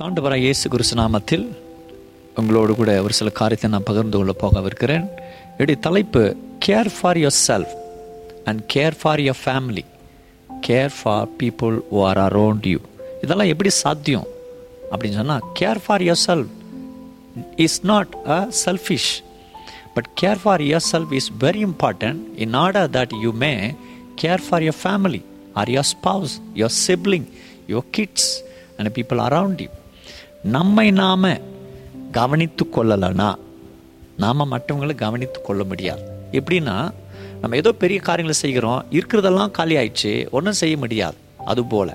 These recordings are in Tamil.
ஆண்டவராக இயேசு குருசு நாமத்தில் உங்களோடு கூட ஒரு சில காரியத்தை நான் பகிர்ந்து கொள்ள போகவிருக்கிறேன். என்னுடைய தலைப்பு care for yourself and care for your family care for people who are around you இதெல்லாம் எப்படி சாத்தியம்? அப்படின்னு சொன்னால் care for yourself is not a selfish but care for yourself is very important in order that you may care for your family or your spouse your sibling your kids and people around you நம்மை நாம் கவனித்து கொள்ளலைன்னா நாம் மற்றவங்களை கவனித்து கொள்ள முடியாது. எப்படின்னா நம்ம ஏதோ பெரிய காரியங்களை செய்கிறோம் இருக்கிறதெல்லாம் காலி ஆயிடுச்சு ஒன்றும் செய்ய முடியாது. அதுபோல்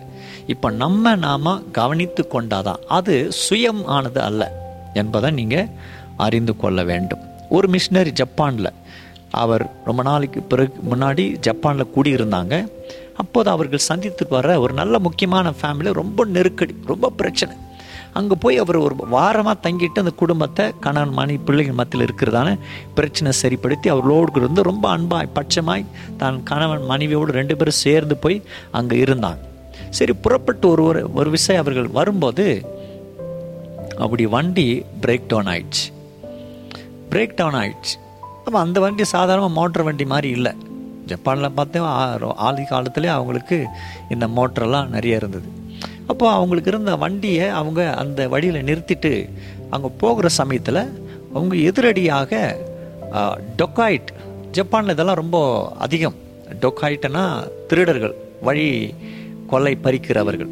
இப்போ நம்ம நாம் கவனித்து கொண்டாதான் அது சுயம் ஆனது அல்ல என்பதை நீங்கள் அறிந்து கொள்ள வேண்டும். ஒரு மிஷினரி ஜப்பானில் அவர் ரொம்ப நாளைக்கு பிறகு முன்னாடி ஜப்பானில் கூடியிருந்தாங்க. அப்போது அவர்கள் சந்தித்து வர ஒரு நல்ல முக்கியமான ஃபேமிலி ரொம்ப நெருக்கடி ரொம்ப பிரச்சனை. அங்கே போய் அவர் ஒரு வாரமாக தங்கிட்டு அந்த குடும்பத்தை கணவன் மணி பிள்ளைகள் மத்தியில் இருக்கிறதான பிரச்சனை சரிப்படுத்தி அவர்களோடு இருந்து ரொம்ப அன்பாய் பட்சமாய் தான் கணவன் மனைவியோடு ரெண்டு பேரும் சேர்ந்து போய் அங்கே இருந்தாங்க. சரி புறப்பட்டு ஒரு ஒரு ஒரு விஷயம் அவர்கள் வரும்போது அப்படி வண்டி பிரேக் டவுன் ஆயிடுச்சு. பிரேக் டவுன் ஆயிடுச்சு. அப்போ அந்த வண்டி சாதாரணமாக மோட்டர் வண்டி மாதிரி இல்லை. ஜப்பானில் பார்த்தா ஆதி காலத்துலேயே அவங்களுக்கு இந்த மோட்டரெல்லாம் நிறைய இருந்தது. அப்போ அவங்களுக்கு இருந்த வண்டியை அவங்க அந்த வழியில் நிறுத்திட்டு அங்கே போகிற சமயத்தில் அவங்க எதிரடியாக டொக்காய்ட் ஜப்பானில் இதெல்லாம் ரொம்ப அதிகம். டொக்காய்ட்னா திருடர்கள் வழி கொலை பறிக்கிறவர்கள்.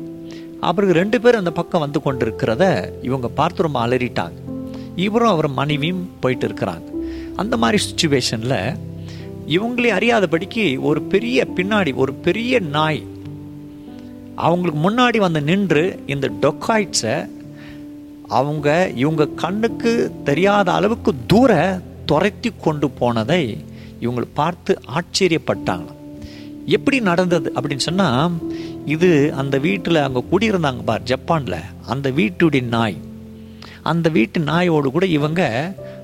அவருக்கு ரெண்டு பேரும் அந்த பக்கம் வந்து கொண்டிருக்கிறத இவங்க பார்த்து ரொம்ப அலறிட்டாங்க. இவரும் அவர் மனைவியும் போயிட்டு இருக்கிறாங்க. அந்த மாதிரி சுச்சுவேஷனில் இவங்களே அறியாதபடிக்கு ஒரு பெரிய பின்னாடி ஒரு பெரிய நாய் அவங்களுக்கு முன்னாடி வந்து நின்று இந்த டொக்காய்ட்ஸை அவங்க இவங்க கண்ணுக்கு தெரியாத அளவுக்கு தூர துரத்தி கொண்டு போனதை இவங்களை பார்த்து ஆச்சரியப்பட்டாங்க. எப்படி நடந்தது அப்படின்னு சொன்னால் இது அந்த வீட்டில் அங்கே குடியிருந்தாங்க பார் ஜப்பானில். அந்த வீட்டுடைய நாய். அந்த வீட்டு நாயோடு கூட இவங்க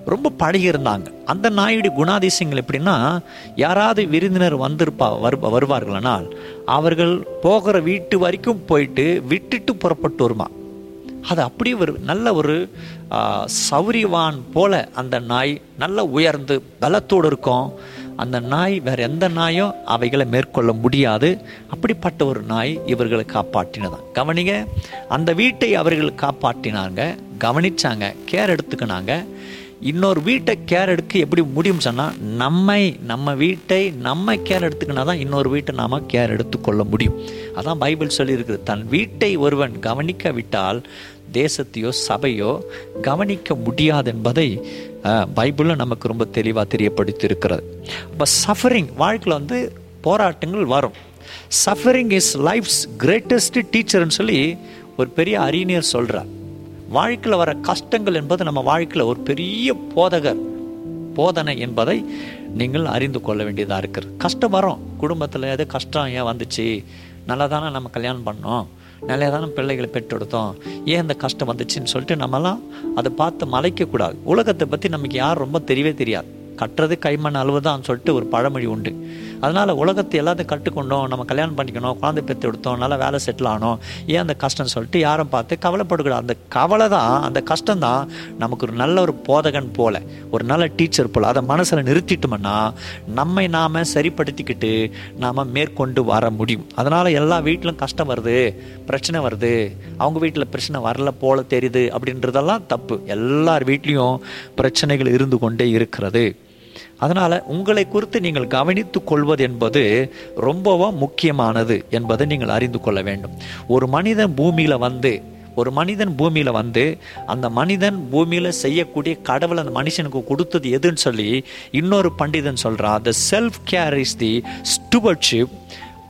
ரொம்ப பழகி இருந்தாங்க அந்த நாயுடைய குணாதிசயங்கள் எப்படின்னா யாராவது விருந்தினர் வந்திருப்பா வரு வருவார்களானால் அவர்கள் போகிற வீட்டு வரைக்கும் போயிட்டு விட்டுட்டு புறப்பட்டு வருமா அது அப்படியே ஒரு நல்ல ஒரு சௌரியவான் போல அந்த நாய் நல்ல உயர்ந்து பலத்தோடு இருக்கும். அந்த நாய் வேற எந்த நாயும் அவைகளை மேற்கொள்ள முடியாது. அப்படிப்பட்ட ஒரு நாய் இவர்களை காப்பாற்றினதான் கவனிங்க அந்த வீட்டை அவர்கள் காப்பாற்றினாங்க கவனிச்சாங்க கேர் எடுத்துக்கினாங்க. இன்னொரு வீட்டை கேர் எடுக்க எப்படி முடியும் சொன்னால் நம்மை நம்ம வீட்டை நம்ம கேர் எடுத்துக்கினா தான் இன்னொரு வீட்டை நாம் கேர் எடுத்துக்கொள்ள முடியும். அதான் பைபிள் சொல்லியிருக்குது. தன் வீட்டை ஒருவன் கவனிக்காவிட்டால் தேசத்தையோ சபையோ கவனிக்க முடியாது என்பதை பைபிளில் நமக்கு ரொம்ப தெளிவாக தெரியப்படுத்தி இருக்கிறது அப்போ சஃபரிங் வாழ்க்கையில் வந்து போராட்டங்கள் வரும். சஃபரிங் இஸ் லைஃப்ஸ் கிரேட்டஸ்ட் டீச்சர்னு சொல்லி ஒரு பெரிய அறிஞர் சொல்கிறார் வாழ்க்கையில் வர கஷ்டங்கள் என்பது நம்ம வாழ்க்கையில் ஒரு பெரிய போதகர் போதனை என்பதை நீங்கள் அறிந்து கொள்ள வேண்டியதாக இருக்கிறது கஷ்டம் வரும். குடும்பத்தில் எது கஷ்டம் ஏன் வந்துச்சு? நல்லா தானே நம்ம கல்யாணம் பண்ணோம். நல்லா தானே பிள்ளைகளை பெற்றெடுத்தோம் ஏன் இந்த கஷ்டம் வந்துச்சுன்னு சொல்லிட்டு நம்மலாம் அதை பார்த்து மலைக்கக்கூடாது. உலகத்தை பற்றி நமக்கு யார் ரொம்ப தெரியவே தெரியாது. கட்டுறது கைமண் அளவுதான் சொல்லிட்டு ஒரு பழமொழி உண்டு. அதனால் உலகத்தை எல்லாத்தையும் கற்றுக்கொண்டோம் நம்ம கல்யாணம் பண்ணிக்கணும் குழந்தை பெற்று எடுத்தோம் நல்லா வேலை செட்டில் ஆனோம். ஏன் அந்த கஷ்டம் சொல்லிட்டு யாரும் பார்த்து கவலைப்படக்கூடாது அந்த கவலை தான் அந்த கஷ்டம் தான் நமக்கு ஒரு நல்ல ஒரு போதகன் போல ஒரு நல்ல டீச்சர் போல். அதை மனசில் நிறுத்திட்டோம்னா நம்மை நாம் சரிப்படுத்திக்கிட்டு நாம் மேற்கொண்டு வர முடியும். அதனால் எல்லா வீட்டிலும் கஷ்டம் வருது பிரச்சனை வருது. அவங்க வீட்டில் பிரச்சனை வரல போல தெரியுது அப்படின்றதெல்லாம் தப்பு. எல்லார் வீட்லேயும் பிரச்சனைகள் இருந்து கொண்டே இருக்கிறது. அதனால் உங்களை குறித்து நீங்கள் கவனித்து கொள்வது என்பது ரொம்பவும் முக்கியமானது என்பதை நீங்கள் அறிந்து கொள்ள வேண்டும். ஒரு மனிதன் பூமியில் வந்து ஒரு மனிதன் பூமியில் வந்து அந்த மனிதன் பூமியில் செய்யக்கூடிய கடவுள் அந்த மனுஷனுக்கு கொடுத்தது எதுன்னு சொல்லி இன்னொரு பண்டிதன் சொல்கிறான் the self care is the stewardship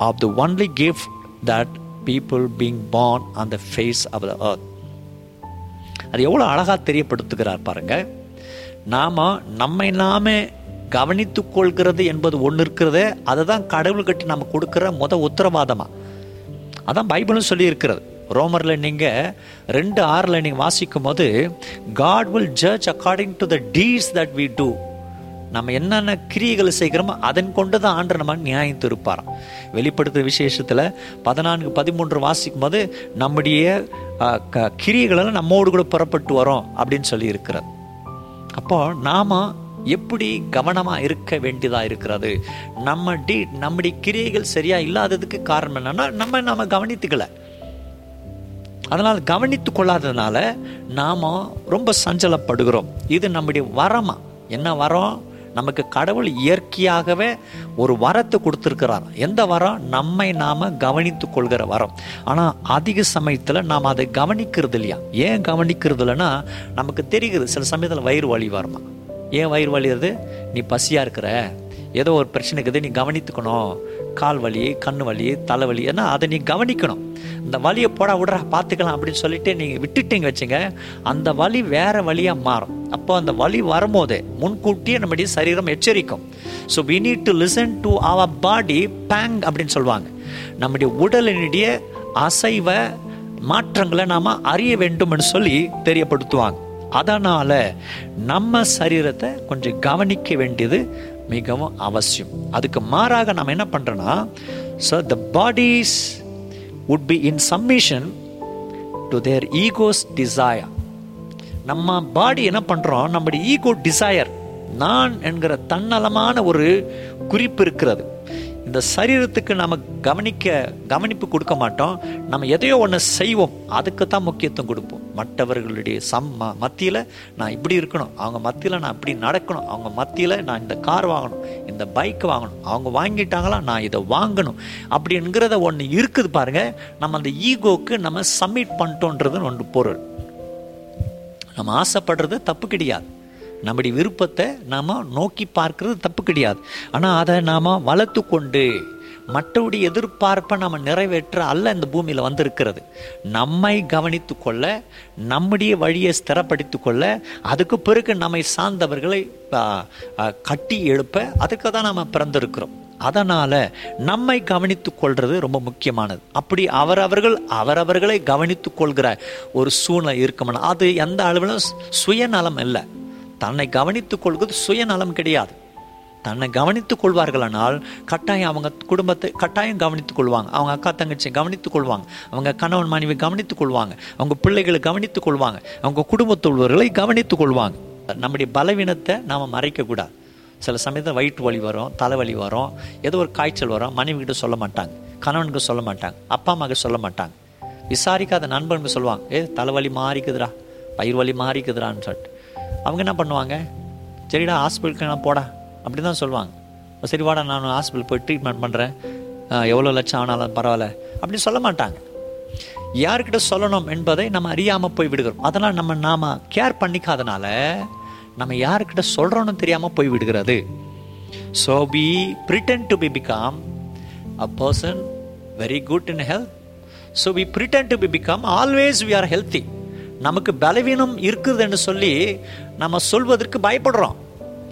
of the only gift that people being born on the face of the earth அது எவ்வளோ அழகாக தெரியப்படுத்துகிறார் பாருங்கள் நாம் நம்மை நாமே கவனித்து கொள்கிறது என்பது ஒன்று இருக்கிறது அதை தான் கடவுள்கிட்ட நம்ம கொடுக்குற முத உத்தரவாதமாக அதான் பைபிளும் சொல்லியிருக்கிறது. ரோமரில் நீங்கள் ரெண்டு ஆறில் நீங்கள் வாசிக்கும் போது God will judge according to the deeds that we do நம்ம என்னென்ன கிரியைகளை செய்கிறோமோ அதன் கொண்டு தான் ஆண்டு நம்ம நியாயம் திருப்பாராம் வெளிப்படுத்துகிற விசேஷத்தில் பதினான்கு பதிமூன்று வாசிக்கும் போது நம்முடைய க- கிரியைகளெல்லாம் நம்மோடு கூட புறப்பட்டு வரோம் அப்படின்னு சொல்லி இருக்கிறது அப்போ நாம எப்படி கவனமாக இருக்க வேண்டியதாக இருக்கிறது? நம்ம டி நம்முடைய கிரியைகள் சரியாக இல்லாததுக்கு காரணம் என்னன்னா நம்ம நம்ம கவனித்துக்கல. அதனால் கவனித்து கொள்ளாததுனால நாம ரொம்ப சஞ்சலப்படுகிறோம். இது நம்முடைய வரமா. என்ன வரம்? நமக்கு கடவுள் இயற்கையாகவே ஒரு வரத்தை கொடுத்துருக்கிறார். எந்த வரம்? நம்மை நாம் கவனித்து கொள்கிற வரம். ஆனால் அதிக சமயத்தில் நாம் அதை கவனிக்கிறது இல்லையா? ஏன் கவனிக்கிறது இல்லைன்னா நமக்கு தெரிகிறது சில சமயத்தில் வயிறு வலி வருமா? ஏன் வயிறு வலி நீ பசியாக இருக்கிற? ஏதோ ஒரு பிரச்சனை இருக்குது நீ கவனித்துக்கணும். கால் வலி கண் வலி தலைவலி ஏன்னா அதை நீ கவனிக்கணும். இந்த வலியை போட விடுற பார்த்துக்கலாம் அப்படின்னு சொல்லிட்டு நீங்கள் விட்டுட்டீங்க வச்சுங்க. அந்த வலி வேற வழியாக மாறும். அப்போ அந்த வலி வரும்போதே முன்கூட்டியே நம்முடைய சரீரம் எச்சரிக்கும். So we need to listen to our body bang அப்படின்னு சொல்லுவாங்க. நம்முடைய உடலினுடைய அசைவ மாற்றங்களை நாம் அறிய வேண்டும்னு சொல்லி தெரியப்படுத்துவாங்க. அதனால் நம்ம சரீரத்தை கொஞ்சம் கவனிக்க வேண்டியது மிகவும் அவசியம். அதுக்கு மாறாக நம்ம என்ன பண்ணுறோன்னா so the bodies would be in submission to their egos desire நம்ம பாடி என்ன பண்ணுறோம் நம்முடைய ஈகோ டிசையர் நான் என்கிற தன்னலமான ஒரு குறிப்பு இருக்கிறது. இந்த சரீரத்துக்கு நம்ம கவனிக்க கவனிப்பு கொடுக்க மாட்டோம். நம்ம எதையோ ஒன்று செய்வோம். அதுக்கு தான் முக்கியத்துவம் கொடுப்போம். மற்றவர்களுடைய சம் மத்தியில் நான் இப்படி இருக்கணும். அவங்க மத்தியில் நான் இப்படி நடக்கணும். அவங்க மத்தியில் நான் இந்த கார் வாங்கணும். இந்த பைக் வாங்கணும். அவங்க வாங்கிட்டாங்களா? நான் இதை வாங்கணும். அப்படிங்கிறத ஒன்று இருக்குது பாருங்கள் நம்ம அந்த ஈகோக்கு நம்ம சப்மிட் பண்ணிட்டோன்றது ஒன்று பொருள். நம்ம ஆசைப்படுறது தப்பு கிடையாது. நம்முடைய விருப்பத்தை நாம் நோக்கி பார்க்கறது தப்பு கிடையாது. ஆனால் அதை நாம் வளர்த்து கொண்டு மற்றவருடைய எதிர்பார்ப்பை நம்ம நிறைவேற்ற அல்ல இந்த பூமியில் வந்திருக்கிறது. நம்மை கவனித்து கொள்ள நம்முடைய வழியை ஸ்திரப்படுத்தி கொள்ள அதுக்கு பிறகு நம்மை சார்ந்தவர்களை கட்டி எழுப்ப அதுக்கு தான் நம்ம பிறந்திருக்கிறோம். அதனால் நம்மை கவனித்து கொள்வது ரொம்ப முக்கியமானது. அப்படி அவரவர்கள் அவரவர்களை கவனித்து கொள்கிற ஒரு சூழ்நிலை இருக்கும்னா அது எந்த அளவிலும் சுயநலம் இல்லை. தன்னை கவனித்துக் கொள்வது சுயநலம் கிடையாது. தன்னை கவனித்துக் கொள்வார்களானால் கட்டாயம் அவங்க குடும்பத்தை கட்டாயம் கவனித்துக் கொள்வாங்க. அவங்க அக்கா தங்கச்சியை கவனித்துக் கொள்வாங்க. அவங்க கணவன் மனைவி கவனித்துக் கொள்வாங்க. அவங்க பிள்ளைகளை கவனித்துக் கொள்வாங்க. அவங்க குடும்பத்துள்ளவர்களை கவனித்துக் கொள்வாங்க. நம்முடைய பலவீனத்தை நாம் மறைக்கக்கூடாது சில சமயத்தில் வயிற்று வலி வரும் தலைவலி வரும் ஏதோ ஒரு காய்ச்சல் வரும் மனைவி கிட்ட சொல்ல மாட்டாங்க. கணவனுக்கு சொல்ல மாட்டாங்க. அப்பா அம்மாவுக்கு சொல்ல மாட்டாங்க. விசாரிக்காத நண்பனுக்கு சொல்லுவாங்க ஏ தலைவலி மாறிக்குதுடா. பயிர் வலி மாறிக்குதுடான்னு சொல்லிட்டு. அவங்க என்ன பண்ணுவாங்க? சரிடா ஹாஸ்பிட்டலுக்கு நான் போடா அப்படி தான் சொல்லுவாங்க. சரி வாடா நான் ஹாஸ்பிட்டல் போய் ட்ரீட்மெண்ட் பண்ணுறேன் எவ்வளோ லட்சம் ஆனாலும் பரவாயில்ல அப்படின்னு சொல்ல மாட்டாங்க. யார்கிட்ட சொல்லணும் என்பதை நம்ம அறியாமல் போய் விடுகிறோம். அதனால் நம்ம நாம கேர் பண்ணிக்காதனால நம்ம யார்கிட்ட சொல்கிறோன்னு தெரியாமல் போய் விடுகிறது. So be written to be become a person very good in health so we written to be become always we are healthy நமக்கு பலவீனம் இருக்குதுன்னு சொல்லி நம்ம சொல்வதற்கு பயப்படுறோம்.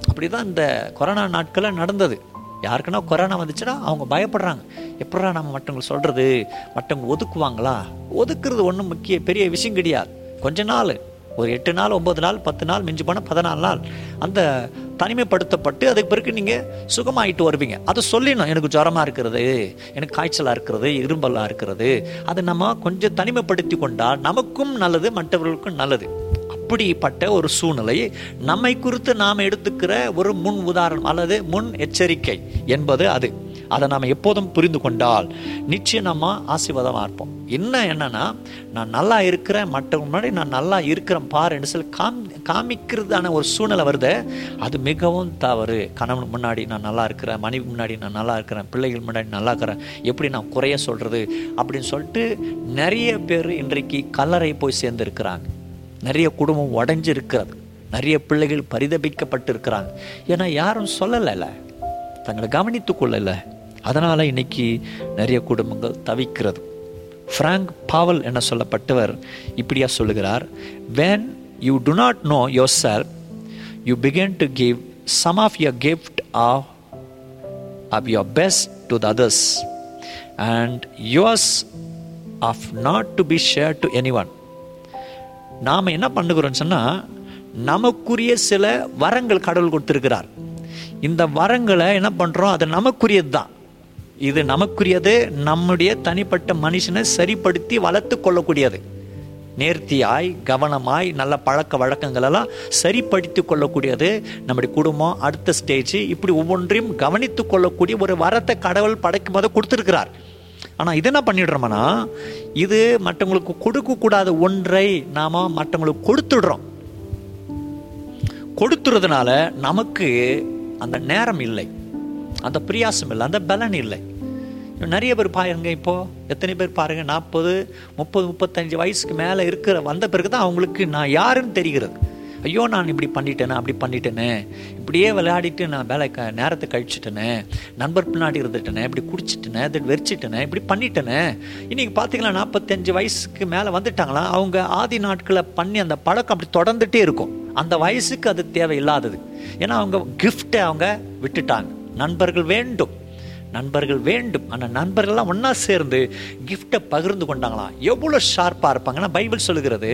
அப்படி தான் இந்த கொரோனா நாட்களில் நடந்தது. யாருக்குன்னா கொரோனா வந்துச்சுன்னா அவங்க பயப்படுறாங்க. எப்படா நம்ம மற்றவங்க சொல்கிறது மற்றவங்க ஒதுக்குவாங்களா? ஒதுக்குறது ஒன்றும் முக்கிய பெரிய விஷயம் கிடையாது. கொஞ்ச நாள். ஒரு எட்டு நாள் ஒம்பது நாள் பத்து நாள் மிஞ்சி போனால் பதினாலு நாள். அந்த தனிமைப்படுத்தப்பட்டு அதுக்கு பிறகு நீங்கள் சுகமாயிட்டு வருவீங்க. அதை சொல்லிடணும். எனக்கு ஜுரமாக இருக்கிறது எனக்கு காய்ச்சலாக இருக்கிறது இரும்பலாக இருக்கிறது. அதை நம்ம கொஞ்சம் தனிமைப்படுத்தி கொண்டால் நமக்கும் நல்லது மற்றவர்களுக்கும் நல்லது. அப்படிப்பட்ட ஒரு சூழ்நிலை நம்மை குறித்து நாம் எடுத்துக்கிற ஒரு முன் உதாரணம் அல்லது முன் எச்சரிக்கை என்பது அது. அதை நாம் எப்போதும் புரிந்து கொண்டால் நிச்சயம் நம்ம ஆசீர்வாதமாக இருப்போம். என்ன என்னன்னா நான் நல்லா இருக்கிறேன் மற்றவங்க முன்னாடி நான் நல்லா இருக்கிறேன் பாரு என்று சொல்லி காம் காமிக்கிறதான ஒரு சூழ்நிலை வருது. அது மிகவும் தவறு. கணவன் முன்னாடி நான் நல்லா இருக்கிறேன் மனைவி முன்னாடி நான் நல்லா இருக்கிறேன் பிள்ளைகள் முன்னாடி நல்லா இருக்கிறேன். எப்படி நான் குறைய சொல்கிறது அப்படின்னு சொல்லிட்டு நிறைய பேர் இன்றைக்கு கல்லறை போய் சேர்ந்துருக்கிறாங்க. நிறைய குடும்பம் உடஞ்சி இருக்கிறது நிறைய பிள்ளைகள் பரிதபிக்கப்பட்டு இருக்கிறாங்க ஏன்னா யாரும் சொல்லலைல்ல. தங்களை கவனித்து கொள்ளலை. அதனால் இன்னைக்கு நிறைய குடும்பங்கள் தவிக்கிறது. ஃப்ராங்க் பாவல் என சொல்லப்பட்டவர் இப்படியா சொல்லுகிறார். When you do not know your know you you to give some of your gift of of your best to the others and and of not to be share to any one நாம் என்ன பண்ணுகிறோம் சொன்னால் நமக்குரிய சில வரங்கள் கடவுள் கொடுத்துருக்கிறார். இந்த வரங்களை என்ன பண்ணுறோம் அது நமக்குரியது தான் இது நமக்குரியது நம்முடைய தனிப்பட்ட மனுஷனை சரிப்படுத்தி வளர்த்து கொள்ளக்கூடியது. நேர்த்தியாய் கவனமாய் நல்ல பழக்க வழக்கங்களெல்லாம் சரிப்படுத்தி கொள்ளக்கூடியது. நம்முடைய குடும்பம் அடுத்த ஸ்டேஜ் இப்படி ஒவ்வொன்றையும் கவனித்து கொள்ளக்கூடிய ஒரு வரத்தை கடவுள் படைக்கும் போது கொடுத்துருக்கிறார். ஆனால் இது என்ன பண்ணிடுறோம்னா இது மற்றவங்களுக்கு கொடுக்கக்கூடாத ஒன்றை நாம் மற்றவங்களுக்கு கொடுத்துடுறோம். கொடுத்துறதுனால நமக்கு அந்த நேரம் இல்லை. அந்த பிரியாசம் இல்லை அந்த பலன் இல்லை. நிறைய பேர் பாருங்க இப்போது எத்தனை பேர் பாருங்கள் நாற்பது முப்பது முப்பத்தஞ்சு வயசுக்கு மேலே இருக்கிற வந்த பிறகு தான் அவங்களுக்கு நான் யாருன்னு தெரிகிறது. ஐயோ நான் இப்படி பண்ணிட்டேனே அப்படி பண்ணிட்டேனே. இப்படியே விளையாடிட்டு நான் வேலை க நேரத்தை கழிச்சிட்டேனே. நண்பர் பின்னாடி இருந்துட்டேனே இப்படி குடிச்சிட்டேனே இது வெறிச்சிட்டேனே இப்படி பண்ணிட்டேனே. இன்றைக்கி பார்த்தீங்களா நாற்பத்தஞ்சு வயசுக்கு மேலே வந்துட்டாங்களா அவங்க ஆதி நாட்களை பண்ணி அந்த பழக்கம் அப்படி தொடர்ந்துட்டே இருக்கும். அந்த வயசுக்கு அது தேவையில்லாதது. ஏன்னா அவங்க கிஃப்டை அவங்க விட்டுட்டாங்க. நண்பர்கள் வேண்டும். நண்பர்கள் வேண்டும். ஆனால் நண்பர்கள்லாம் ஒன்றா சேர்ந்து கிஃப்டை பகிர்ந்து கொண்டாங்களாம் எவ்வளோ ஷார்ப்பாக இருப்பாங்கன்னா பைபிள் சொல்லுகிறது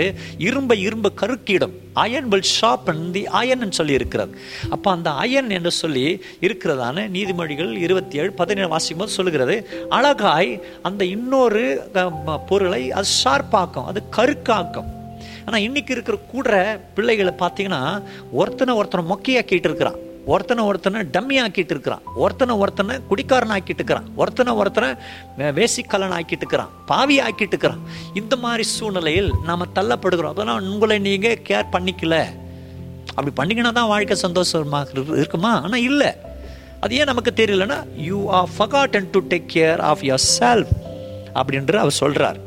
இரும்பை இரும்பு கருக்கிடும். Iron will sharpen the iron சொல்லி இருக்கிறது அப்போ அந்த அயன் என்று சொல்லி இருக்கிறதான நீதிமொழிகள் இருபத்தி ஏழு பதினேழு வாசிக்கும் போது சொல்லுகிறது அழகாய் அந்த இன்னொரு பொருளை அது ஷார்ப்பாக்கும் அது கருக்காக்கும். ஆனால் இன்னைக்கு இருக்கிற கூட பிள்ளைகளை பார்த்தீங்கன்னா ஒருத்தனை ஒருத்தனை மொக்கையாக்கிட்டு இருக்கிறான் ஒருத்தனை ஒருத்தனை டம்மி ஆக்கிட்டு இருக்கிறான். ஒருத்தனை ஒருத்தனை குடிக்காரன் ஆக்கிட்டு இருக்கிறான். ஒருத்தனை ஒருத்தனை வேசிக்கலன் ஆக்கிட்டு இருக்கிறான். பாவி ஆக்கிட்டு இருக்கிறான். இந்த மாதிரி சூழ்நிலையில் நாம் தள்ளப்படுகிறோம். அதெல்லாம் உங்களை நீங்கள் கேர் பண்ணிக்கல. அப்படி பண்ணிங்கன்னா தான் வாழ்க்கை சந்தோஷமாக இருக்குமா? ஆனால் இல்லை. அது ஏன் நமக்கு தெரியலன்னா you are and to take care of yourself அப்படின்ற அவர் சொல்கிறார்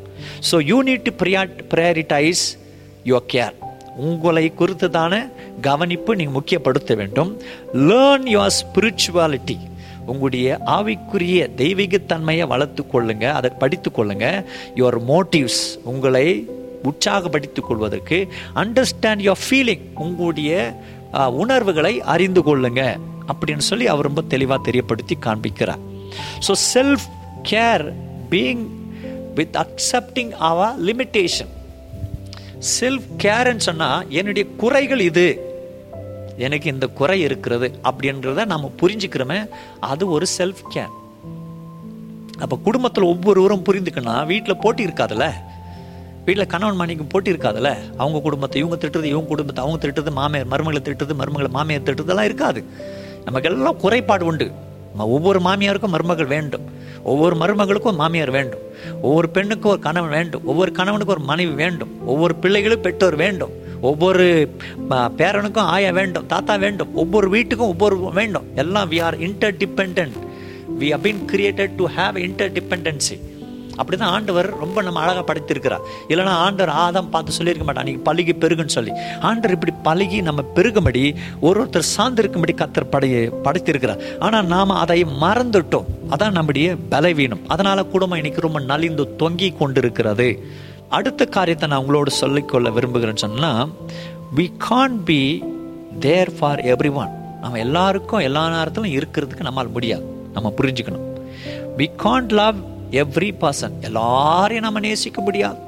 ஸோ யூ நீட் டு ப்ரியா ப்ரையாரிட்டைஸ் யுவர் கேர் உங்களை குறித்துதான கவனிப்பு நீங்கள் முக்கியப்படுத்த வேண்டும். லேர்ன் யுவர் ஸ்பிரிச்சுவாலிட்டி உங்களுடைய ஆவிக்குரிய தெய்வீகத்தன்மையை வளர்த்து கொள்ளுங்க அதை படித்து கொள்ளுங்க. யுவர் மோட்டிவ்ஸ் உங்களை உற்சாகப்படுத்திக் கொள்வதற்கு அண்டர்ஸ்டாண்ட் யுவர் ஃபீலிங் உங்களுடைய உணர்வுகளை அறிந்து கொள்ளுங்க அப்படின்னு சொல்லி அவர் ரொம்ப தெளிவாக தெரியப்படுத்தி காண்பிக்கிறார். So self care being with accepting our limitation self கேர்ன்னு சொன்னால் என்னுடைய குறைகள் இது. எனக்கு இந்த குறை இருக்கிறது அப்படின்றத நம்ம புரிஞ்சுக்கிறோமே அது ஒரு செல்ஃப் கேர் அப்போ குடும்பத்தில் ஒவ்வொருவரும் புரிந்துக்கணும் வீட்டில் போட்டி இருக்காதுல்ல? வீட்டில் கணவன் மணிக்கு போட்டி இருக்காதுல்ல? அவங்க குடும்பத்தை இவங்க திட்டுறது இவங்க குடும்பத்தை அவங்க திட்டுறது மாமியார் மருமகளை திட்டுறது மருமகளை மாமியார் திட்டுறதெல்லாம் இருக்காது. நமக்கெல்லாம் குறைபாடு உண்டு. ஒவ்வொரு மாமியாருக்கும் மருமகள் வேண்டும். ஒவ்வொரு மருமகளுக்கும் மாமியார் வேண்டும். ஒவ்வொரு பெண்ணுக்கும் ஒரு கணவன் வேண்டும். ஒவ்வொரு கணவனுக்கும் ஒரு மனைவி வேண்டும். ஒவ்வொரு பிள்ளைகளும் பெற்றோர் வேண்டும். ஒவ்வொரு பேரனுக்கும் ஆயா வேண்டும். தாத்தா வேண்டும். ஒவ்வொரு வீட்டுக்கும் ஒவ்வொரு வேண்டும். எல்லாம் we are inter depend we have been created to have interdependency அப்படி தான் ஆண்டவர் ரொம்ப நம்ம அழகாக படைத்திருக்கிறார். இல்லைனா ஆண்டவர் ஆதம் பார்த்து சொல்லியிருக்க மாட்டான் நீங்க பழுகி பெருகுன்னு சொல்லி. ஆண்டவர் இப்படி பழகி நம்ம பெருகும்படி ஒரு ஒருத்தர் சார்ந்திருக்கும்படி கத்தர் படைய படைத்திருக்கிறார். ஆனால் நாம் அதை மறந்துட்டோம். அதான் நம்முடைய பலவீனம். அதனால் குடும்பம் இன்னைக்கு ரொம்ப நலிந்து தொங்கி கொண்டிருக்கிறது. அடுத்த காரியத்தை நான் உங்களோடு சொல்லிக்கொள்ள விரும்புகிறேன்னு சொன்னால் we can be there for everyone நம்ம எல்லாருக்கும் எல்லா நேரத்திலும் இருக்கிறதுக்கு நம்மால் முடியாது. நம்ம புரிஞ்சுக்கணும். We can't love every person எல்லாரையும் நம்ம நேசிக்க முடியாது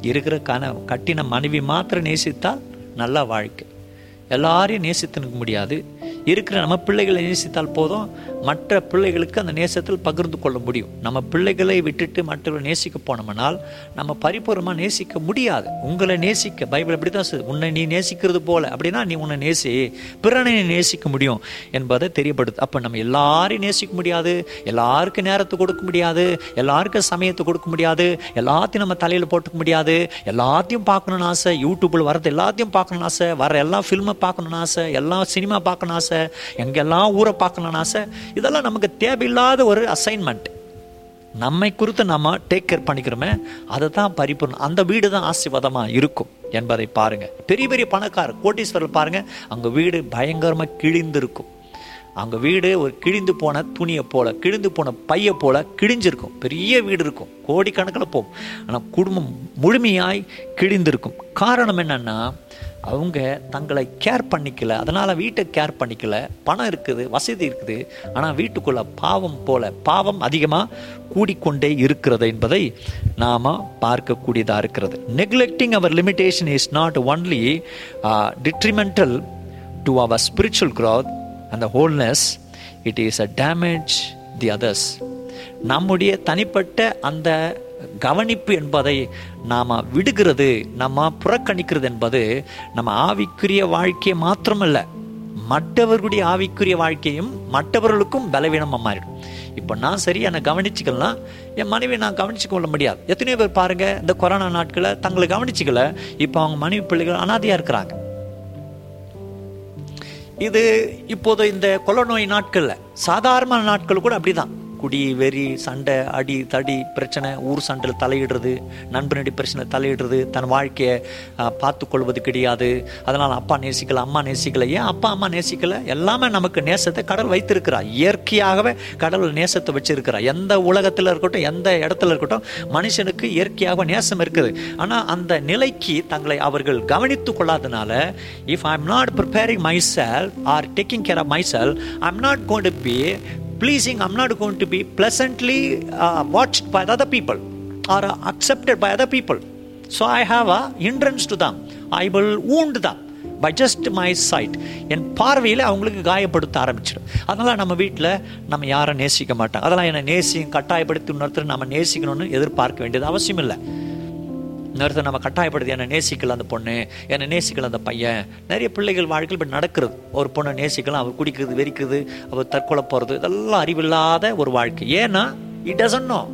இருக்கிற கன கட்டின மனைவி மாத்திரம் நேசித்தால் நல்ல வாழ்க்கை. எல்லாரையும் நேசித்துனுக்க முடியாது. இருக்கிற நம்ம பிள்ளைகளை நேசித்தால் போதும். மற்ற பிள்ளைகளுக்கு அந்த நேசத்தில் பகிர்ந்து கொள்ள முடியும். நம்ம பிள்ளைகளை விட்டுட்டு மற்றவர்களை நேசிக்க போனோம்னால் நம்ம பரிபூர்ணமாக நேசிக்க முடியாது. உங்களை நேசிக்க பைபிள் அப்படி தான் உன்னை நீ நேசிக்கிறது போல. அப்படின்னா நீ உன்னை நேசி பிறனை நேசிக்க முடியும் என்பதை தெரியப்படுது. அப்போ நம்ம எல்லாரையும் நேசிக்க முடியாது. எல்லாருக்கும் நேரத்தை கொடுக்க முடியாது. எல்லாருக்கும் சமயத்தை கொடுக்க முடியாது. எல்லாத்தையும் நம்ம தலையில் போட்டுக்க முடியாது. எல்லாத்தையும் பார்க்கணும்னு ஆசை. யூடியூப்பில் வரது எல்லாத்தையும் பார்க்கணும்னு ஆசை. வர எல்லா ஃபில்மை பார்க்கணும்னு ஆசை. எல்லா சினிமா பார்க்கணும்னு ஆசை. எங்கெல்லாம் ஊரை பார்க்கணும்னு ஆசை இதெல்லாம் நமக்கு தேவையில்லாத ஒரு அசைன்மெண்ட் நம்மை குறித்து நம்ம டேக் கேர் பண்ணிக்கிறோமே அதை தான் பரிபூர்ணம் அந்த வீடு தான் ஆசீர்வாதமாக இருக்கும் என்பதை பாருங்கள் பெரிய பெரிய பணக்காரர் கோட்டீஸ்வரர் பாருங்கள் அங்கே வீடு பயங்கரமாக கிழிந்திருக்கும். அங்கே அவங்க வீடு ஒரு கிழிந்து போன துணியை போல கிழிந்து போன பையை போல கிழிஞ்சிருக்கும். பெரிய வீடு இருக்கும் கோடிக்கணக்கில் போகும். ஆனால் குடும்பம் முழுமையாய் கிழிந்திருக்கும். காரணம் என்னன்னா அவங்க தங்களை கேர் பண்ணிக்கல. அதனால் வீட்டை கேர் பண்ணிக்கல. பணம் இருக்குது வசதி இருக்குது. ஆனால் வீட்டுக்குள்ளே பாவம் போல பாவம் அதிகமாக கூடிக்கொண்டே இருக்கிறது என்பதை நாம் பார்க்கக்கூடியதாக இருக்கிறது. Neglecting our limitation is not only detrimental to our spiritual growth அந்த wholeness it is a damage the others நம்முடைய தனிப்பட்ட அந்த கவனிப்பு என்பதை நாம் விடுகிறது நம்ம புறக்கணிக்கிறது என்பது நம்ம ஆவிக்குரிய வாழ்க்கையை மாத்திரமல்ல. மற்றவர்களுடைய ஆவிக்குரிய வாழ்க்கையும் மற்றவர்களுக்கும் பலவீனமாக மாறிடும். இப்போ நான் சரியா நான் கவனிச்சுக்கலாம் என் மனைவி நான் கவனிச்சு கொள்ள முடியாது. எத்தனையோ பேர் பாருங்க இந்த கொரோனா நாட்களில் தங்களை கவனிச்சிக்கல இப்போ அவங்க மனைவி பிள்ளைகள் அனாதையாக இருக்கிறாங்க. இது இப்போது இந்த கொலை நோய் நாட்களில் சாதாரண நாட்கள் கூட அப்படிதான். குடி வெறி சண்டை அடி தடி பிரச்சனை ஊர் சண்டையில் தலையிடுறது நண்பனடி பிரச்சனை தலையிடுறது தன் வாழ்க்கையை பார்த்து கொள்வது கிடையாது. அதனால் அப்பா நேசிக்கலை அம்மா நேசிக்கலை. ஏன் அப்பா அம்மா நேசிக்கலை? எல்லாமே நமக்கு நேசத்தை கடல் வைத்திருக்கிறா இயற்கையாகவே கடவுள் நேசத்தை வச்சிருக்கிறா எந்த உலகத்தில் இருக்கட்டும் எந்த இடத்துல இருக்கட்டும் மனுஷனுக்கு இயற்கையாக நேசம் இருக்குது. ஆனால் அந்த நிலைக்கு தங்களை அவர்கள் கவனித்து கொள்ளாதனால if I am not preparing myself or taking care of myself I am not going to be pleasing, I'm not going to be pleasantly uh, watched by other people accepted by accepted people so I have I have a hindrance to them. I will by just my side என் பார்வையில் அவங்களுக்கு காயப்படுத்த ஆரம்பிச்சிடும் அதனால் நம்ம வீட்டில் நம்ம யாரும் நேசிக்க மாட்டோம் அதெல்லாம் என்னை நேசியும் கட்டாயப்படுத்தி இன்னொருத்தர் நம்ம நேசிக்கணும்னு எதிர்பார்க்க வேண்டியது அவசியம் இல்லை இன்னொருத்தர் நம்ம கட்டாயப்படுத்தி என்னை நேசிக்கல அந்த பொண்ணு என்னை நேசிக்கல அந்த பையன். நிறைய பிள்ளைகள் வாழ்க்கையில் இப்படி நடக்கிறது. ஒரு பொண்ணை நேசிக்கலாம் அவர் குடிக்கிறது வெறிக்குது அவர் தற்கொலை போகிறது இதெல்லாம் அறிவில்லாத ஒரு வாழ்க்கை. ஏன்னா இட் டசன்ட் நோ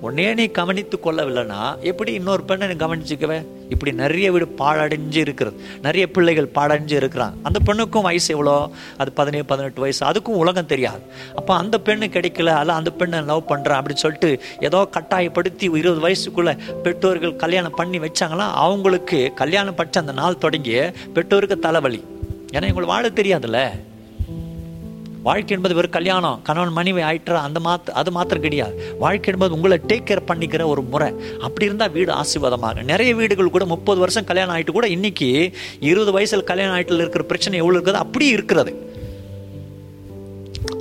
உன்னே நீ கவனித்து கொள்ளவில்லைன்னா எப்படி இன்னொரு பெண்ணை நீ கவனிச்சுக்கவே? இப்படி நிறைய வீடு பாழடைஞ்சு இருக்கிறது. நிறைய பிள்ளைகள் பாழடைஞ்சு இருக்கிறான் அந்த பெண்ணுக்கும் வயசு எவ்வளோ? அது பதினேழு பதினெட்டு வயசு. அதுக்கும் உலகம் தெரியாது. அப்போ அந்த பெண்ணு கிடைக்கல. அல்ல அந்த பெண்ணை லவ் பண்ணுறேன் அப்படின்னு சொல்லிட்டு ஏதோ கட்டாயப்படுத்தி இருபது வயசுக்குள்ளே பெற்றோர்கள் கல்யாணம் பண்ணி வச்சாங்கன்னா அவங்களுக்கு கல்யாணம் பட்ச அந்த நாள் தொடங்கி பெற்றோருக்கு தலைவலி. ஏன்னா இவங்களுக்கு வாழ தெரியாதுல்ல. வாழ்க்கை என்பது வெறும் கல்யாணம். கணவன் மனைவி ஆயிட்டுறா அந்த மாத் அது மாத்திரம் கிடையாது. வாழ்க்கை என்பது உங்களை டேக் கேர் பண்ணிக்கிற ஒரு முறை. அப்படி இருந்தால் வீடு ஆசீர்வாதமாக. நிறைய வீடுகள் கூட முப்பது வருஷம் கல்யாணம் ஆகிட்டு கூட இன்னைக்கு இருபது வயசில் கல்யாணம் ஆகிட்டு இருக்கிற பிரச்சனை எவ்வளோ இருக்குது அப்படி இருக்கிறது.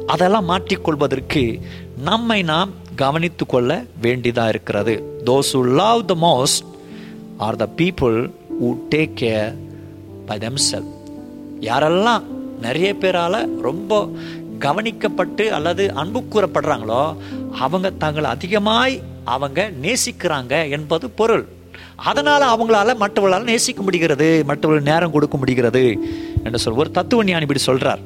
அதெல்லாம் மாற்றிக்கொள்வதற்கு நம்மை நாம் கவனித்து கொள்ள வேண்டியதாக இருக்கிறது. Those who love the most are the people who take care by themselves யாரெல்லாம் நிறைய பேரால் ரொம்ப கவனிக்கப்பட்டு அல்லது அன்பு கூறப்படுறாங்களோ அவங்க தங்களை அதிகமாய் அவங்க நேசிக்கிறாங்க என்பது பொருள். அதனால் அவங்களால மற்றவர்களால் நேசிக்க முடிகிறது மற்றவர்கள் நேரம் கொடுக்க முடிகிறது என்று சொல் ஒரு தத்துவ ஞானி இப்படி சொல்கிறார்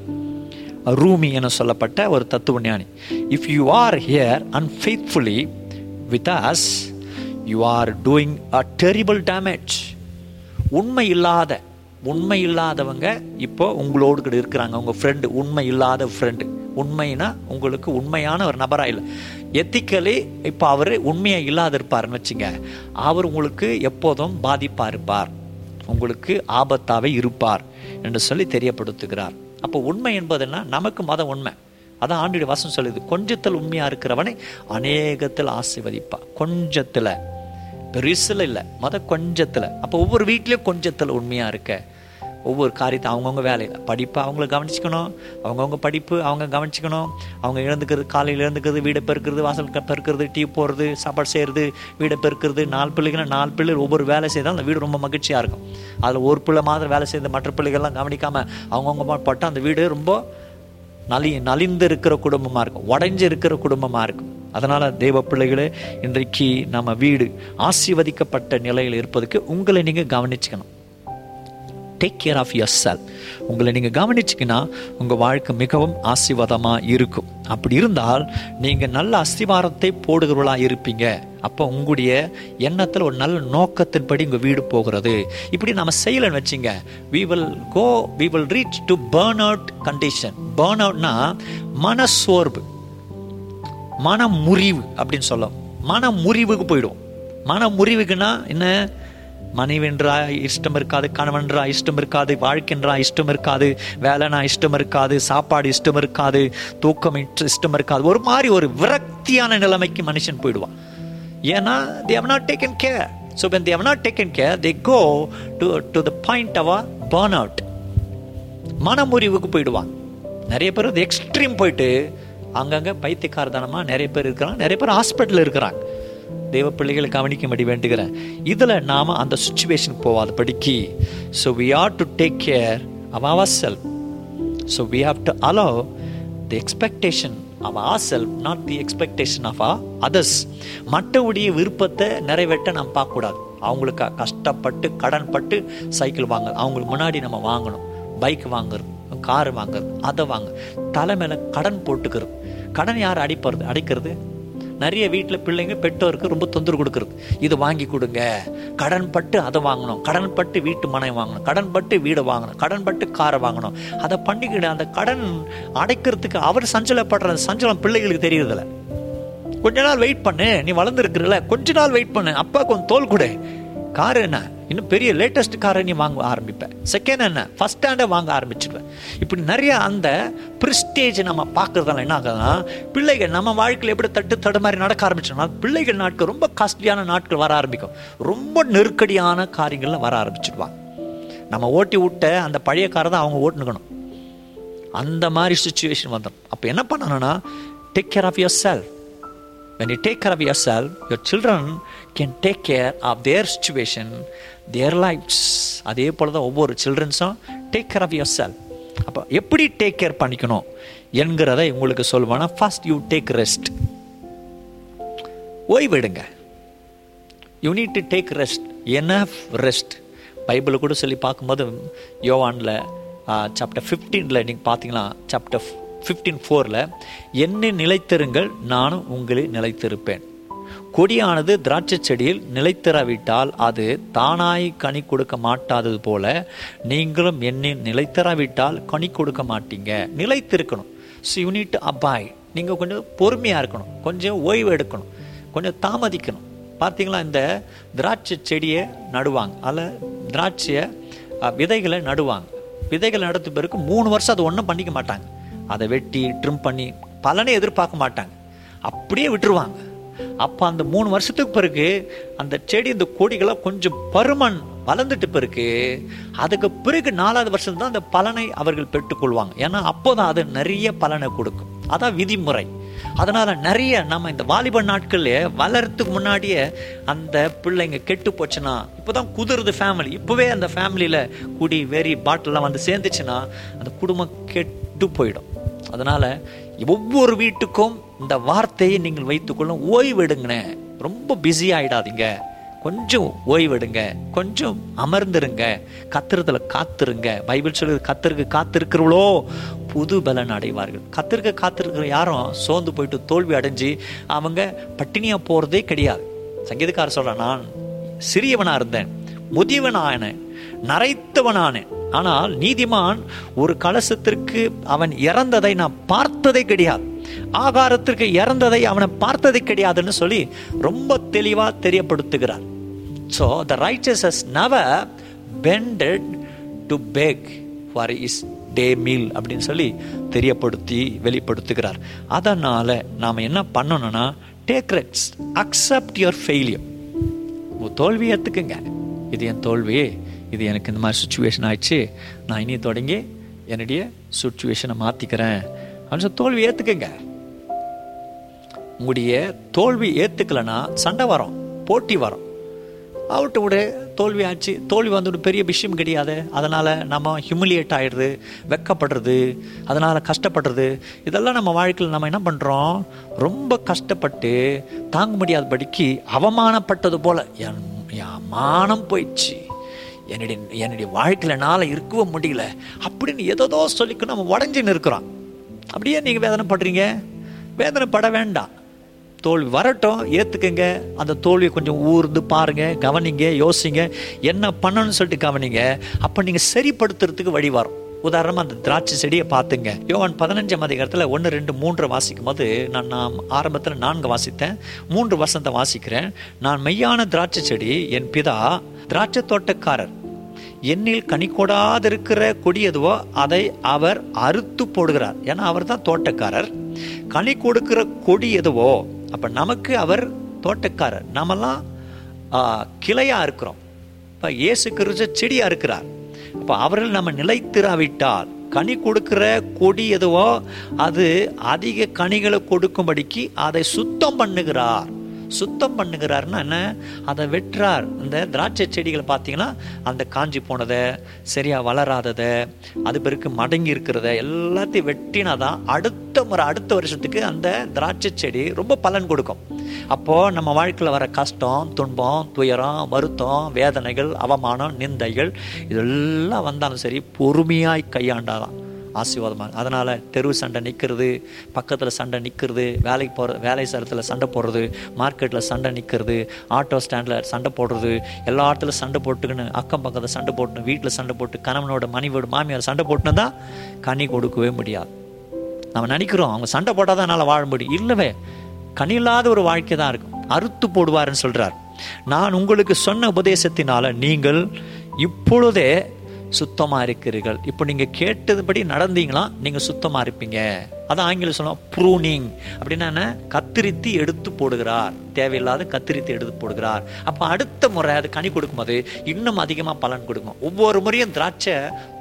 ரூமி என சொல்லப்பட்ட ஒரு தத்துவ ஞானி if you are here unfaithfully with us you are doing a terrible damage உண்மை இல்லாத உண்மை இல்லாதவங்க இப்போ உங்களோடு கூட இருக்கிறாங்க. உங்கள் ஃப்ரெண்டு உண்மை இல்லாத ஃப்ரெண்டு உண்மைனா உங்களுக்கு உண்மையான ஒரு நபராக இல்லை. எத்திக்கலி இப்போ அவர் உண்மையாக இல்லாத இருப்பாருன்னு வச்சுங்க. அவர் உங்களுக்கு எப்போதும் பாதிப்பாக இருப்பார். உங்களுக்கு ஆபத்தாகவே இருப்பார் என்று சொல்லி தெரியப்படுத்துகிறார். அப்போ உண்மை என்பதுன்னா நமக்கு மத உண்மை. அதான் ஆண்டுடைய வசம் சொல்லுது. கொஞ்சத்தில் உண்மையாக இருக்கிறவனை அநேகத்தில் ஆசிர்வதிப்பா. கொஞ்சத்தில். பெருசில் இல்லை மத கொஞ்சத்தில். அப்போ ஒவ்வொரு வீட்லேயும் கொஞ்சத்தில் உண்மையாக இருக்க. ஒவ்வொரு காரியத்தை அவங்கவுங்க வேலையில். படிப்பை அவங்கள கவனிச்சிக்கணும். அவங்கவுங்க படிப்பு அவங்க கவனிச்சிக்கணும். அவங்க இழந்துக்கிறது காலையில் இழந்துக்கிறது வீடை பெருக்கிறது வாசல் பெருக்கிறது டீ போடுறது சாப்பாடு செய்கிறது வீடை பெருக்கிறது நாலு பிள்ளைகள் நாலு பிள்ளைகள் ஒவ்வொரு வேலை செய்தால் அந்த வீடு ரொம்ப மகிழ்ச்சியாக இருக்கும். அதில் ஒரு பிள்ளை மாதிரி வேலை செய்து மற்ற பிள்ளைகள்லாம் கவனிக்காமல் அவங்கவுங்க பட்டு அந்த வீடு ரொம்ப நலி நலிந்து இருக்கிற குடும்பமாக இருக்கும். உடஞ்சி இருக்கிற குடும்பமாக இருக்கும். அதனால் தேவ பிள்ளைகளே இன்றைக்கு நம்ம வீடு ஆசீர்வதிக்கப்பட்ட நிலையில் இருப்பதுக்கு உங்களை நீங்கள் கவனிச்சுக்கணும். Take care of yourself உங்களை நீங்கள் கவனிச்சிங்கன்னா உங்கள் வாழ்க்கை மிகவும் ஆசீர்வாதமாக இருக்கும். அப்படி இருந்தால் நீங்கள் நல்ல அஸ்திவாரத்தை போடுகிறவர்களாக இருப்பீங்க. அப்போ உங்களுடைய எண்ணத்தில் ஒரு நல்ல நோக்கத்தின்படி உங்கள் வீடு போகிறது. இப்படி நம்ம செய்யலைன்னு வச்சுங்க we will go we will reach to burn out condition burn அவுட்னா மனசோர்வு. மன முறிவு அப்படின்னு சொல்லும் மன முறிவுக்கு போயிடும். மன முறிவுக்குன்னா என்ன மனைவின்றா இஷ்டம் இருக்காது கணவன்றா இஷ்டம் இருக்காது வாழ்க்கைன்றா இஷ்டம் இருக்காது வேலைனா இஷ்டம் இருக்காது சாப்பாடு இஷ்டம் இருக்காது தூக்கம் இஷ்டம் இருக்காது. ஒரு மாதிரி ஒரு விரக்தியான நிலைமைக்கு மனுஷன் போயிடுவான். ஏன்னா they have not taken care so when they have not taken care they go to to the point of burn out மனமுறிவுக்கு போயிடுவான். நிறைய பேர் அது எக்ஸ்ட்ரீம் போயிட்டு அங்கங்கே பைத்தியக்காரதனமாக நிறைய பேர் இருக்கிறாங்க நிறைய பேர் ஹாஸ்பிட்டலில் இருக்கிறாங்க. தேவ பிள்ளைகளை கவனிக்கும்படி வேண்டுகிறேன். இதில் நாம் அந்த சுச்சுவேஷனுக்கு போகாத படிக்கி. So we are to take care of our self so we have to allow the expectation of ah self not the expectation of ah others மற்றவுடைய விருப்பத்தை நிறைவேற்ற நம்ம பார்க்கக்கூடாது. அவங்களுக்கு கஷ்டப்பட்டு கடன் பட்டு சைக்கிள் வாங்க அவங்களுக்கு முன்னாடி நம்ம வாங்கணும். பைக் வாங்குறது கார் வாங்குறது அதை வாங்க. தலை மேலே கடன் போட்டுக்கிறது கடன் யார் அடைப்பறது? அடைக்கிறது? நிறைய வீட்டில் பிள்ளைங்க பெற்றோருக்கு ரொம்ப தொந்தரவு கொடுக்குறது. இது வாங்கி கொடுங்க. கடன் பட்டு அதை வாங்கணும். கடன் பட்டு வீட்டு மனை வாங்கணும். கடன் பட்டு வீடு வாங்கணும். கடன் பட்டு காரை வாங்கணும். அதை பண்ணிக்கிட அந்த கடன் அடைக்கிறதுக்கு அவர் சஞ்சலப்படுற சஞ்சலம் பிள்ளைகளுக்கு தெரியறதில்ல. கொஞ்ச நாள் வெயிட் பண்ணு. நீ வளர்ந்துருக்குறல கொஞ்ச நாள் வெயிட் பண்ணு. அப்பா கொஞ்சம் தோல் கொடு. கார் என்ன? இன்னும் பெரிய லேட்டஸ்ட் காரை நீ வாங்க ஆரம்பிப்பேன் செகண்ட் என்ன? ஃபஸ்ட் ஸ்டாண்டை வாங்க ஆரம்பிச்சிடுவேன் இப்படி நிறைய அந்த ப்ரிஸ்டேஜ் நம்ம பார்க்குறதால என்ன ஆகுதுன்னா பிள்ளைகள் நம்ம வாழ்க்கையில் எப்படி தட்டு தடு மாதிரி நடக்க ஆரம்பிச்சோம்னா பிள்ளைகள் நாட்கள் ரொம்ப காஸ்ட்லியான நாட்கள் வர ஆரம்பிக்கும். ரொம்ப நெருக்கடியான காரியங்கள்ல வர ஆரம்பிச்சிடுவாங்க. நம்ம ஓட்டி விட்ட அந்த பழைய காரை தான் அவங்க ஓட்டுனுக்கணும். அந்த மாதிரி சுச்சுவேஷன் வந்துடும். அப்போ என்ன பண்ணணும்னா take care of yourself when you take care of yourself your children can take care of their situation their life's அதே போல் தான் ஒவ்வொரு சில்ட்ரன்ஸும் take care of your self அப்போ எப்படி டேக் கேர் பண்ணிக்கணும் என்கிறதை உங்களுக்கு சொல்லுவேன்னா first you take rest ஓய்வெடுங்க you need to take rest enough rest Bible கூட சொல்லி பார்க்கும்போது யோவானில் சாப்டர் ஃபிஃப்டீனில் நீங்கள் பார்த்தீங்கன்னா சாப்டர் ஃபிஃப்டீன் ஃபோரில் என்னை நிலைத்திருங்கள் நானும் உங்களில் நிலைத்திருப்பேன். கொடியானது திராட்சை செடியில் நிலைத்திராவிட்டால் அது தானாய் கனி கொடுக்க மாட்டாதது போல நீங்களும் என்னை நிலைத்திராவிட்டால் கனி கொடுக்க மாட்டீங்க. நிலைத்திருக்கணும். ஸோ யூனிட் அபாய் நீங்கள் கொஞ்சம் பொறுமையாக இருக்கணும். கொஞ்சம் ஓய்வு எடுக்கணும். கொஞ்சம் தாமதிக்கணும். பார்த்தீங்களா? இந்த திராட்சை செடியை நடுவாங்க. அதில் திராட்சையை விதைகளை நடுவாங்க. விதைகளை நடத்த பிறகு மூணு வருஷம் அது ஒன்றும் பண்ணிக்க மாட்டாங்க. அதை வெட்டி ட்ரிம் பண்ணி பலனை எதிர்பார்க்க மாட்டாங்க. அப்படியே விட்டுருவாங்க. அப்போ அந்த மூணு வருஷத்துக்கு பிறகு அந்த செடி இந்த கொடிகளை கொஞ்சம் பருமன் வளர்ந்துட்டு பிறகு அதுக்கு பிறகு நாலாவது வருஷம் தான் அந்த பலனை அவர்கள் பெற்றுக்கொள்வாங்க. ஏன்னா அப்போதான் அது நிறைய பலனை கொடுக்கும். அதான் விதிமுறை. அதனால நிறைய நம்ம இந்த வாலிப நாட்கள்ல வளர்றதுக்கு முன்னாடியே அந்த பிள்ளைங்க கெட்டு போச்சுன்னா இப்போதான் குதிருது ஃபேமிலி இப்போவே அந்த ஃபேமிலியில குடி வெறி பாட்டில்லாம் வந்து சேர்ந்துச்சுன்னா அந்த குடும்பம் கெட்டு போயிடும். அதனால் ஒவ்வொரு வீட்டுக்கும் இந்த வார்த்தையை நீங்கள் வைத்துக்கொள்ள ஓய்வெடுங்கண்ணே. ரொம்ப பிஸி ஆகிடாதீங்க கொஞ்சம் ஓய்வெடுங்க. கொஞ்சம் அமர்ந்துருங்க. கத்துறதுல காத்துருங்க. பைபிள் சொல்லுது கத்தருக்கு காத்திருக்கிறவளோ புது பலன் அடைவார்கள். கத்திருக்க காத்திருக்கிற யாரும் சோர்ந்து போயிட்டு தோல்வி அடைஞ்சு அவங்க பட்டினியாக போகிறதே கிடையாது. சங்கீதக்காரர் சொல்கிறேன் நான் சிறியவனாக இருந்தேன் முதியவனானேன் நரைத்தவனானேன் ஆனால் நீதிமான் ஒரு கலசத்திற்கு அவன் இறந்ததை நான் பார்த்ததே கிடையாது. ஆகாரத்திற்கு இறந்ததை அவனை பார்த்ததே கிடையாதுன்னு சொல்லி ரொம்ப தெளிவா தெரியப்படுத்துகிறார். So the righteous has never bended to beg for his day meal அப்படின்னு சொல்லி தெரியப்படுத்தி வெளிப்படுத்துகிறார். அதனால் நாம் என்ன பண்ணணும்னா take risks accept your failure உங்கள் தோல்வி ஏற்றுக்குங்க இது என் தோல்வி. இது எனக்கு இந்த மாதிரி சுச்சுவேஷன் ஆயிடுச்சு. நான் இனி தொடங்கி என்னுடைய சுச்சுவேஷனை மாற்றிக்கிறேன் அப்படின்னு சொல்லி தோல்வி ஏற்றுக்குங்க உங்களுடைய தோல்வி ஏற்றுக்கலைன்னா சண்டை வரும் போட்டி வரும். அவுட்டு விட தோல்வி ஆச்சு. தோல்வி வந்து ஒரு பெரிய விஷயம் கிடையாது. அதனால் நம்ம ஹியூமிலியேட் ஆகிடுது வெக்கப்படுறது அதனால் கஷ்டப்படுறது. இதெல்லாம் நம்ம வாழ்க்கையில் நம்ம என்ன பண்ணுறோம் ரொம்ப கஷ்டப்பட்டு தாங்க முடியாதபடிக்கு அவமானப்பட்டது போல் என் என் மானம் போயிடுச்சு. என்னுடைய என்னுடைய வாழ்க்கையில் என்னால் இருக்கவும் முடியல. அப்படின்னு ஏதோ சொல்லிக்கு நம்ம உடஞ்சின்னு இருக்கிறோம் அப்படியே நீங்கள் வேதனை படுறீங்க வேதனைப்பட வேண்டாம். தோல்வி வரட்டும் ஏற்றுக்குங்க அந்த தோல்வியை கொஞ்சம் ஊர்ந்து பாருங்கள் கவனிங்க யோசிங்க. என்ன பண்ணணும்னு சொல்லிட்டு கவனிங்க. அப்போ நீங்கள் சரிப்படுத்துறதுக்கு வழி வரும். உதாரணமாக அந்த திராட்சை செடியை பார்த்துங்க. யோவான் பதினஞ்சாம் அதிகாரத்தில் ஒன்று ரெண்டு மூன்று வாசிக்கும் போது நான் நான் ஆரம்பத்தில் நான்கு வாசித்தேன். மூன்று வசனத்தை வாசிக்கிறேன். நான் மெய்யான திராட்சை செடி என் பிதா திராட்சை தோட்டக்காரர். என்னில் கனி கொடாதிருக்கிற கொடி எதுவோ அதை அவர் அறுத்து போடுகிறார். ஏன்னா அவர் தான் தோட்டக்காரர். கனி கொடுக்கிற கொடி எதுவோ அப்போ நமக்கு அவர் தோட்டக்காரர். நாமெல்லாம் கிளையாக இருக்கிறோம். இப்போ இயேசு கிறிஸ்து செடியாக இருக்கிறார். அப்போ அவர்கள் நம்ம நிலைத்திராவிட்டால் கனி கொடுக்கிற கொடி எதுவோ அது அதிக கனிகளை கொடுக்கும்படிக்கு அதை சுத்தம் பண்ணுகிறார். சுத்தம் பண்ணுகிறாருன்னா என்ன? அதை வெட்டுறார் இந்த திராட்சை செடிகளை பார்த்தீங்கன்னா அந்த காஞ்சி போனதை சரியாக வளராததை அது பிறகு மடங்கி இருக்கிறத எல்லாத்தையும் வெட்டினாதான் அடுத்த முறை அடுத்த வருஷத்துக்கு அந்த திராட்சை செடி ரொம்ப பலன் கொடுக்கும். அப்போது நம்ம வாழ்க்கையில் வர கஷ்டம் துன்பம் துயரம் வருத்தம் வேதனைகள் அவமானம் நிந்தைகள் இதெல்லாம் வந்தாலும் சரி பொறுமையாய் கையாண்டாதான். ஆசீர்வாதமாக அதனால் தெரு சண்டை நிற்கிறது பக்கத்தில் சண்டை நிற்கிறது வேலைக்கு போகிற வேலை சரத்தில் சண்டை போடுறது மார்க்கெட்டில் சண்டை நிற்கிறது ஆட்டோ ஸ்டாண்டில் சண்டை போடுறது எல்லா இடத்துல சண்டை போட்டுக்கின்னு அக்கம் பக்கத்தில் சண்டை போட்டுன்னு வீட்டில் சண்டை போட்டு கணவனோட மனைவியோட மாமியார் சண்டை போட்டுன்னு தான் கனி கொடுக்கவே முடியாது. நம்ம நினைக்கிறோம் அவங்க சண்டை போட்டால் தான் என்னால் வாழ முடியும். இல்லவே கனி இல்லாத ஒரு வாழ்க்கை தான் இருக்கும். அறுத்து போடுவாருன்னு சொல்கிறார் நான் உங்களுக்கு சொன்ன உபதேசத்தினால நீங்கள் இப்பொழுதே சுத்தமாக இருக்கிறீர்கள். இப்போ நீங்கள் கேட்டதுபடி நடந்தீங்களா? நீங்கள் சுத்தமாக இருப்பீங்க. அதான் ஆங்கிலம் சொல்லலாம் ப்ரூனிங் அப்படின்னா என்ன? கத்திரித்து எடுத்து போடுகிறார். தேவையில்லாத கத்திரித்து எடுத்து போடுகிறார். அப்போ அடுத்த முறை அது கனி கொடுக்கும்போது இன்னும் அதிகமாக பலன் கொடுக்கும். ஒவ்வொரு முறையும் திராட்சை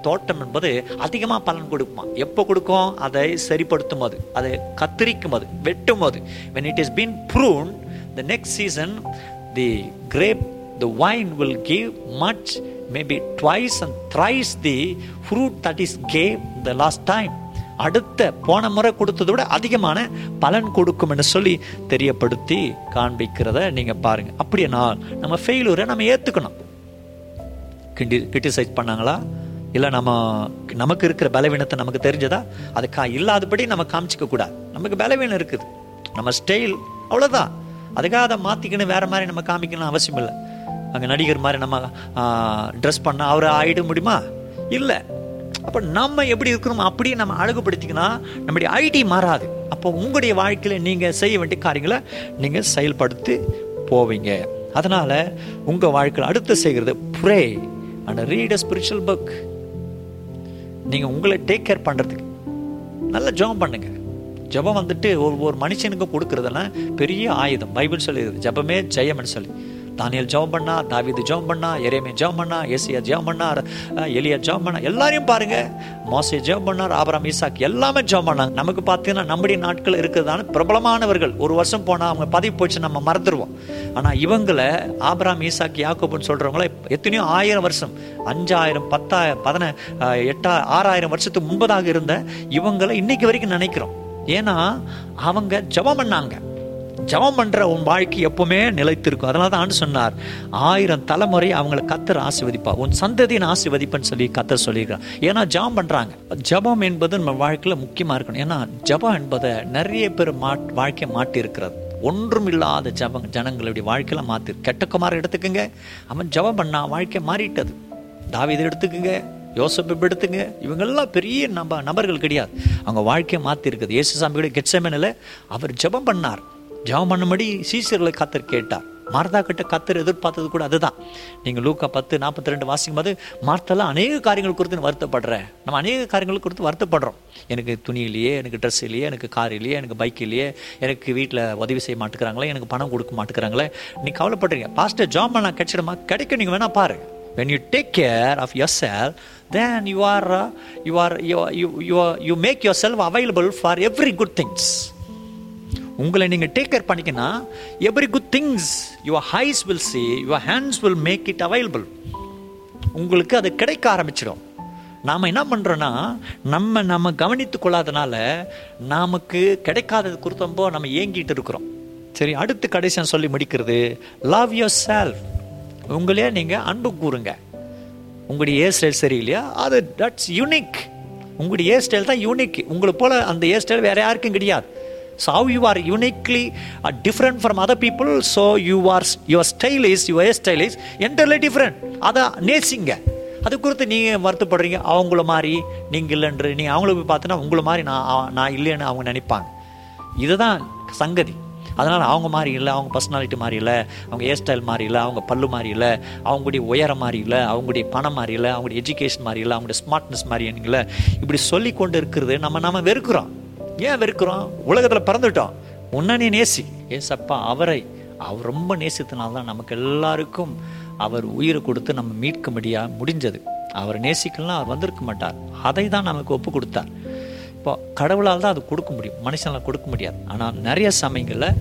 தோட்டம் என்பது அதிகமாக பலன் கொடுக்குமா? எப்போ கொடுக்கும்? அதை சரிப்படுத்தும் போது அதை கத்திரிக்கும் போது வெட்டும் போது when it is been prune the next season the grape the wine will give much maybe twice and thrice the fruit that is gave the last time. அடுத்த போன முறை கொடுத்ததை விட அதிகமான பலன் கொடுக்கும் என்று சொல்லி தெரியப்படுத்தி காண்பிக்கிறத நீங்கள் பாருங்கள் அப்படின்னா நம்ம ஃபெயிலூரை நம்ம ஏற்றுக்கணும் கிண்டி கிரிட்டிசைஸ் பண்ணாங்களா? இல்லை நம்ம நமக்கு இருக்கிற பலவீனத்தை நமக்கு தெரிஞ்சதா? அது கா இல்லாதபடி நம்ம காமிச்சிக்க கூடாது. நமக்கு பலவீனம் இருக்குது. நம்ம ஸ்டைல் அவ்வளோதான் அதுக்காக அதை மாற்றிக்கணும் வேறு மாதிரி நம்ம காமிக்கணும் அவசியம் இல்லை. அங்கே நடிகர் மாதிரி நம்ம ட்ரெஸ் பண்ணால் அவரை ஆகிட முடியுமா? இல்லை. அப்போ நம்ம எப்படி இருக்கிறோமோ அப்படியே நம்ம அழகுபடுத்திக்கினா நம்முடைய ஐடி மாறாது. அப்போ உங்களுடைய வாழ்க்கையில் நீங்கள் செய்ய வேண்டிய காரியங்களை நீங்கள் செயல்படுத்தி போவீங்க. அதனால் உங்கள் வாழ்க்கையில் அடுத்து செய்கிறது pray and read a spiritual book நீங்கள் உங்களை டேக் கேர் பண்ணுறதுக்கு நல்ல ஜெபம் பண்ணுங்க. ஜெபம் வந்துட்டு ஒரு ஒரு மனுஷனுக்கு கொடுக்கறதுனா பெரிய ஆயுதம். பைபிள் சொல்லிடுது ஜெபமே ஜெயம்னு சொல்லி. தானியல் ஜெபம் பண்ணா தாவிது ஜெபம் பண்ணா எரேமே ஜெபம் பண்ணா ஏசியா ஜெபம் பண்ணார் எலியா ஜெபம் பண்ணா எல்லாரையும் பாருங்க. மோசே ஜெபம் பண்ணார் ஆபராம் ஈசாக் எல்லாமே ஜெபம் பண்ணாங்க. நமக்கு பார்த்தீங்கன்னா நம்முடைய நாட்கள் இருக்கிறதான பிரபலமானவர்கள். ஒரு வருஷம் போனால் அவங்க பதவி போச்சு நம்ம மறந்துடுவோம் ஆனால் இவங்களை ஆபராம் ஈசாக் யாக்கோபுன்னு சொல்கிறவங்கள எத்தனையோ ஆயிரம் வருஷம் அஞ்சாயிரம் பத்தாயிரம் பதின எட்டா ஆறாயிரம் வருஷத்துக்கு முன்பதாக இருந்த இவங்களை இன்னைக்கு வரைக்கும் நினைக்கிறோம். ஏன்னா அவங்க ஜெபம் பண்ணாங்க. ஜபம் பண்ணுற உன் வாழ்க்கை எப்பவுமே நிலைத்திருக்கும். அதனால தான் ஆண்டு சொன்னார் ஆயிரம் தலைமுறை அவங்களை கத்தர் ஆசிர்வதிப்பா உன் சந்ததியின் ஆசிர்வதிப்பன்னு சொல்லி கத்தர் சொல்லியிருக்கிறார். ஏன்னா ஜபம் பண்ணுறாங்க ஜபம் என்பது நம்ம வாழ்க்கையில் முக்கியமாக இருக்கணும். ஏன்னா ஜபம் என்பதை நிறைய பேர் மாட் வாழ்க்கையை மாட்டியிருக்கிறது ஒன்றும் இல்லாத ஜபம் ஜனங்களுடைய வாழ்க்கையில் மாற்றி கெட்டக்குமார் எடுத்துக்கோங்க. அவன் ஜபம் பண்ணா வாழ்க்கை மாறிட்டது. தாவிதை எடுத்துக்கோங்க யோசப்பு எடுத்துங்க. இவங்கெல்லாம் பெரிய நம்ப நபர்கள் கிடையாது. அவங்க வாழ்க்கையை மாற்றிருக்குது இயேசு சாமியோட கெட்சமனில் அவர் ஜபம் பண்ணார். ஜபம் பண்ணும்படி சீசர்களை கத்தர் கேட்டார். மார்த்தா கிட்ட கத்தர் எதிர்பார்த்தது கூட அதுதான். நீங்கள் லூக்கா பத்து நாற்பத்தி ரெண்டு வாசிக்கும் போது மார்த்தெல்லாம் அநேக காரியங்கள் குறித்து வருத்தப்படுறேன். நம்ம அநேக காரியங்கள் குறித்து வருத்தப்படுறோம். எனக்கு துணி இல்லையே எனக்கு ட்ரெஸ் இல்லையே எனக்கு கார் இல்லையே எனக்கு பைக் இல்லையே எனக்கு வீட்டில் உதவி செய்ய மாட்டேங்கிறாங்களே எனக்கு பணம் கொடுக்க மாட்டேங்கிறாங்களே நீ கவலைப்படுறீங்க. பாஸ்டர் ஜாப் நான் கிடைச்சிடுமா? கிடைக்கும் நீங்கள் வேணால் பாரு. When you take care of yourself self then you are you are you you you make yourself available for every good things உங்களை நீங்கள் take care பண்ணிக்கினா every good things your eyes will see your hands will make it available உங்களுக்கு அது கிடைக்க ஆரம்பிச்சிடும். நாம் என்ன பண்ணுறோன்னா நம்ம நம்ம கவனித்து கொள்ளாதனால நமக்கு கிடைக்காதது குறித்தப்போ நம்ம ஏங்கிட்டு இருக்கிறோம். சரி அடுத்து கடைசியாக சொல்லி முடிக்கிறது லவ் யோர் செல்ஃப் உங்களே நீங்கள் அன்பு கூறுங்க. உங்களுடைய ஹேர் ஸ்டைல் சரியில்லையா? அது தட்ஸ் யூனிக் உங்களுடைய ஹேர் ஸ்டைல் தான் யூனிக் உங்களை போல் அந்த ஹேர் ஸ்டைல் வேறு யாருக்கும் கிடையாது. So how you are uniquely different from other people so you are your style is your hair style is entirely different அதை நேசிங்க. அது குறித்து நீங்கள் வருத்தப்படுறீங்க? அவங்கள மாதிரி நீங்கள் இல்லைன்று நீங்கள் அவங்கள போய் பார்த்தோன்னா உங்களை மாதிரி நான் நான் இல்லைன்னு அவங்க நினைப்பாங்க. இதுதான் சங்கதி. அதனால் அவங்க மாதிரி இல்லை அவங்க பர்சனாலிட்டி மாதிரி இல்லை அவங்க ஹேர் ஸ்டைல் மாதிரி இல்லை அவங்க பல்லு மாதிரி இல்லை அவங்களுடைய உயரம் மாதிரி இல்லை அவங்களுடைய பணம் மாதிரி இல்லை அவங்களுடைய எஜுகேஷன் மாதிரி இல்லை அவங்களுடைய ஸ்மார்ட்னஸ் மாதிரி இல்லை. இப்படி சொல்லி கொண்டு இருக்கிறது நம்ம நம்ம வெறுக்கிறோம். ஏன் வெறுக்கிறோம்? உலகத்தில் பிறந்துட்டோம். உன்னனே நேசி. ஏசப்பா அவரை அவர் ரொம்ப நேசித்தனால்தான் நமக்கு எல்லாருக்கும் அவர் உயிரை கொடுத்து நம்ம மீட்க முடியா முடிஞ்சது. அவர் நேசிக்கலாம் அவர் வந்திருக்க மாட்டார். அதை தான் நமக்கு ஒப்பு கொடுத்தார். இப்போ கடவுளால் தான் அது கொடுக்க முடியும். மனுஷனால் கொடுக்க முடியாது. ஆனால் நிறைய சமயங்களில்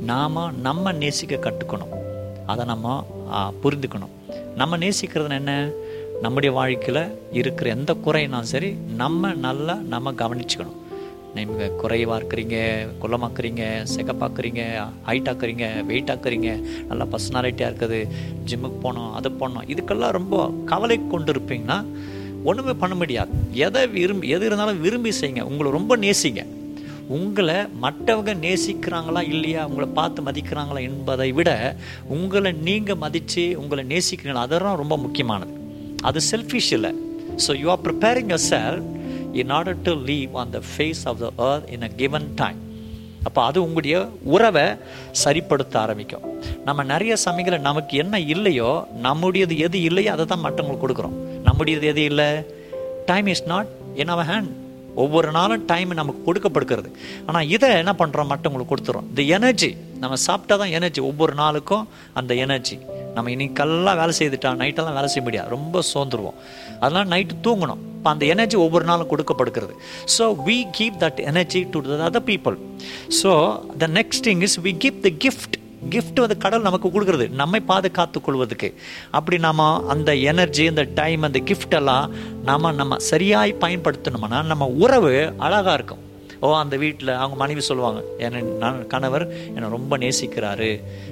நாம் நம்ம நேசிக்க கற்றுக்கணும் அதை நம்ம புரிந்துக்கணும். நம்ம நேசிக்கிறது என்ன? நம்முடைய வாழ்க்கையில் இருக்கிற எந்த குறையினாலும் சரி நம்ம நல்லா நம்ம கவனிச்சுக்கணும். நீங்கள் குறைவாக இருக்கிறீங்க குள்ளமாக்குறீங்க செகப்பாக்குறீங்க ஹைட் ஆக்குறீங்க வெயிட் ஆக்குறீங்க நல்லா பர்சனாலிட்டியாக இருக்குது ஜிம்முக்கு போகணும் அது போகணும் இதுக்கெல்லாம் ரொம்ப கவலை கொண்டு இருப்பீங்கன்னா ஒன்றுமே பண்ண முடியாது. எதை விரும்பி எது இருந்தாலும் விரும்பி செய்யுங்க. உங்களை ரொம்ப நேசிங்க. உங்களை மற்றவங்க நேசிக்கிறாங்களா இல்லையா உங்களை பார்த்து மதிக்கிறாங்களா என்பதை விட உங்களை நீங்கள் மதித்து உங்களை நேசிக்கிறீங்களா அதெல்லாம் ரொம்ப முக்கியமானது. அது செல்ஃபிஷ் இல்லை. So you are preparing yourself in order to leave on the face of the earth in a given time அப்போ அது உங்களுடைய உறவை சரிப்படுத்த ஆரம்பிக்கும். நம்ம நிறைய சமயங்களில் நமக்கு என்ன இல்லையோ நம்முடையது எது இல்லையோ அதை தான் மற்றவங்களுக்கு கொடுக்குறோம். நம்முடையது எது இல்லை? Time is not in our hand ஒவ்வொரு நாளும் டைம் நமக்கு கொடுக்கப்படுகிறது. ஆனால் இதை என்ன பண்ணுறோம் மற்றவங்களுக்கு கொடுத்துறோம். இந்த எனர்ஜி நம்ம சாப்பிட்டா தான் எனர்ஜி ஒவ்வொரு நாளுக்கும் அந்த எனர்ஜி நம்ம இன்னைக்கெல்லாம் வேலை செய்துட்டா நைட்டெல்லாம் வேலை செய்ய முடியாது. ரொம்ப சோர்ந்துருவோம். அதெல்லாம் நைட்டு தூங்கணும். இப்போ அந்த எனர்ஜி ஒவ்வொரு நாளும் கொடுக்கப்படுகிறது. So we give that energy to the other people so the next thing is we give the gift gift வந்து கடவுள் நமக்கு கொடுக்குறது. நம்மை பாதுகாத்து கொள்வதுக்கு அப்படி நாம் அந்த எனர்ஜி அந்த டைம் அந்த கிஃப்டெல்லாம் நாம் நம்ம சரியாய் பயன்படுத்தணும்னா நம்ம உறவு அழகாக இருக்கும். ஓ அந்த வீட்டில் அவங்க மனைவி சொல்லுவாங்க என்னை நான் கணவர் என்னை ரொம்ப நேசிக்கிறாரு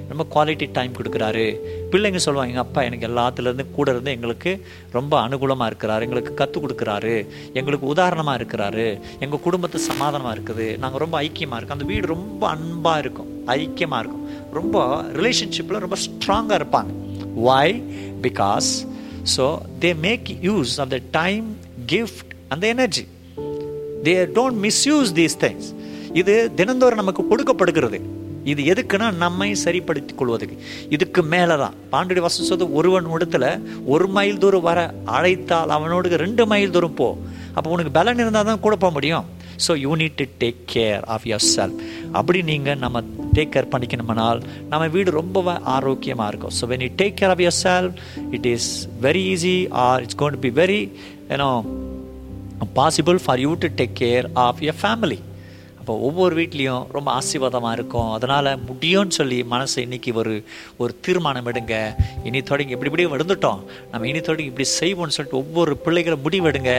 ரொம்ப குவாலிட்டி டைம் கொடுக்குறாரு. பிள்ளைங்க சொல்லுவாங்க எங்கள் அப்பா எனக்கு எல்லாத்துலேருந்து கூட இருந்து எங்களுக்கு ரொம்ப அனுகூலமாக இருக்கிறாரு எங்களுக்கு கற்றுக் கொடுக்குறாரு எங்களுக்கு உதாரணமாக இருக்கிறாரு எங்கள் குடும்பத்து சமாதானமாக இருக்குது நாங்கள் ரொம்ப ஐக்கியமாக இருக்கோம். அந்த வீடு ரொம்ப அன்பாக இருக்கும் ஐக்கியமாக இருக்கும். ரொம்ப ரிலேஷன்ஷிப்பில் ரொம்ப ஸ்ட்ராங்காக இருப்பாங்க. Why because so they make use of the time gift அந்த energy they don't misuse these things இது தினந்தோறும் நமக்கு கொடுக்கப்படுகிறது. இது எதுக்குன்னா நம்மை சரிப்படுத்திக் கொள்வதுக்கு இதுக்கு மேலே தான் பாண்டுடி வசம் சொல்றது ஒருவன் இடத்துல ஒரு மைல் தூரம் வர அழைத்தால் அவனோடு ரெண்டு மைல் தூரம் போ. அப்போ உனக்கு பலன் இருந்தால் தான் கூட போக முடியும். So you need to take care of yourself அப்படி நீங்கள் நம்ம டேக் கேர் பண்ணிக்கணுமானால் நம்ம வீடு ரொம்ப ஆரோக்கியமாக இருக்கும். So when you take care of yourself it is very easy or it's going to be very ஏன்னோ possible for you to take care of your family. அப்போ ஒவ்வொரு வீட்லேயும் ரொம்ப ஆசீர்வாதமாக இருக்கும். அதனால் முடியும்னு சொல்லி மனசை இன்னைக்கு ஒரு ஒரு தீர்மானம் எடுங்க. இனி தொடங்கி இப்படி இப்படி விழுந்துட்டோம் நம்ம இனி தொடங்கி இப்படி செய்வோம்னு சொல்லிட்டு ஒவ்வொரு பிள்ளைகளை முடிவெடுங்க.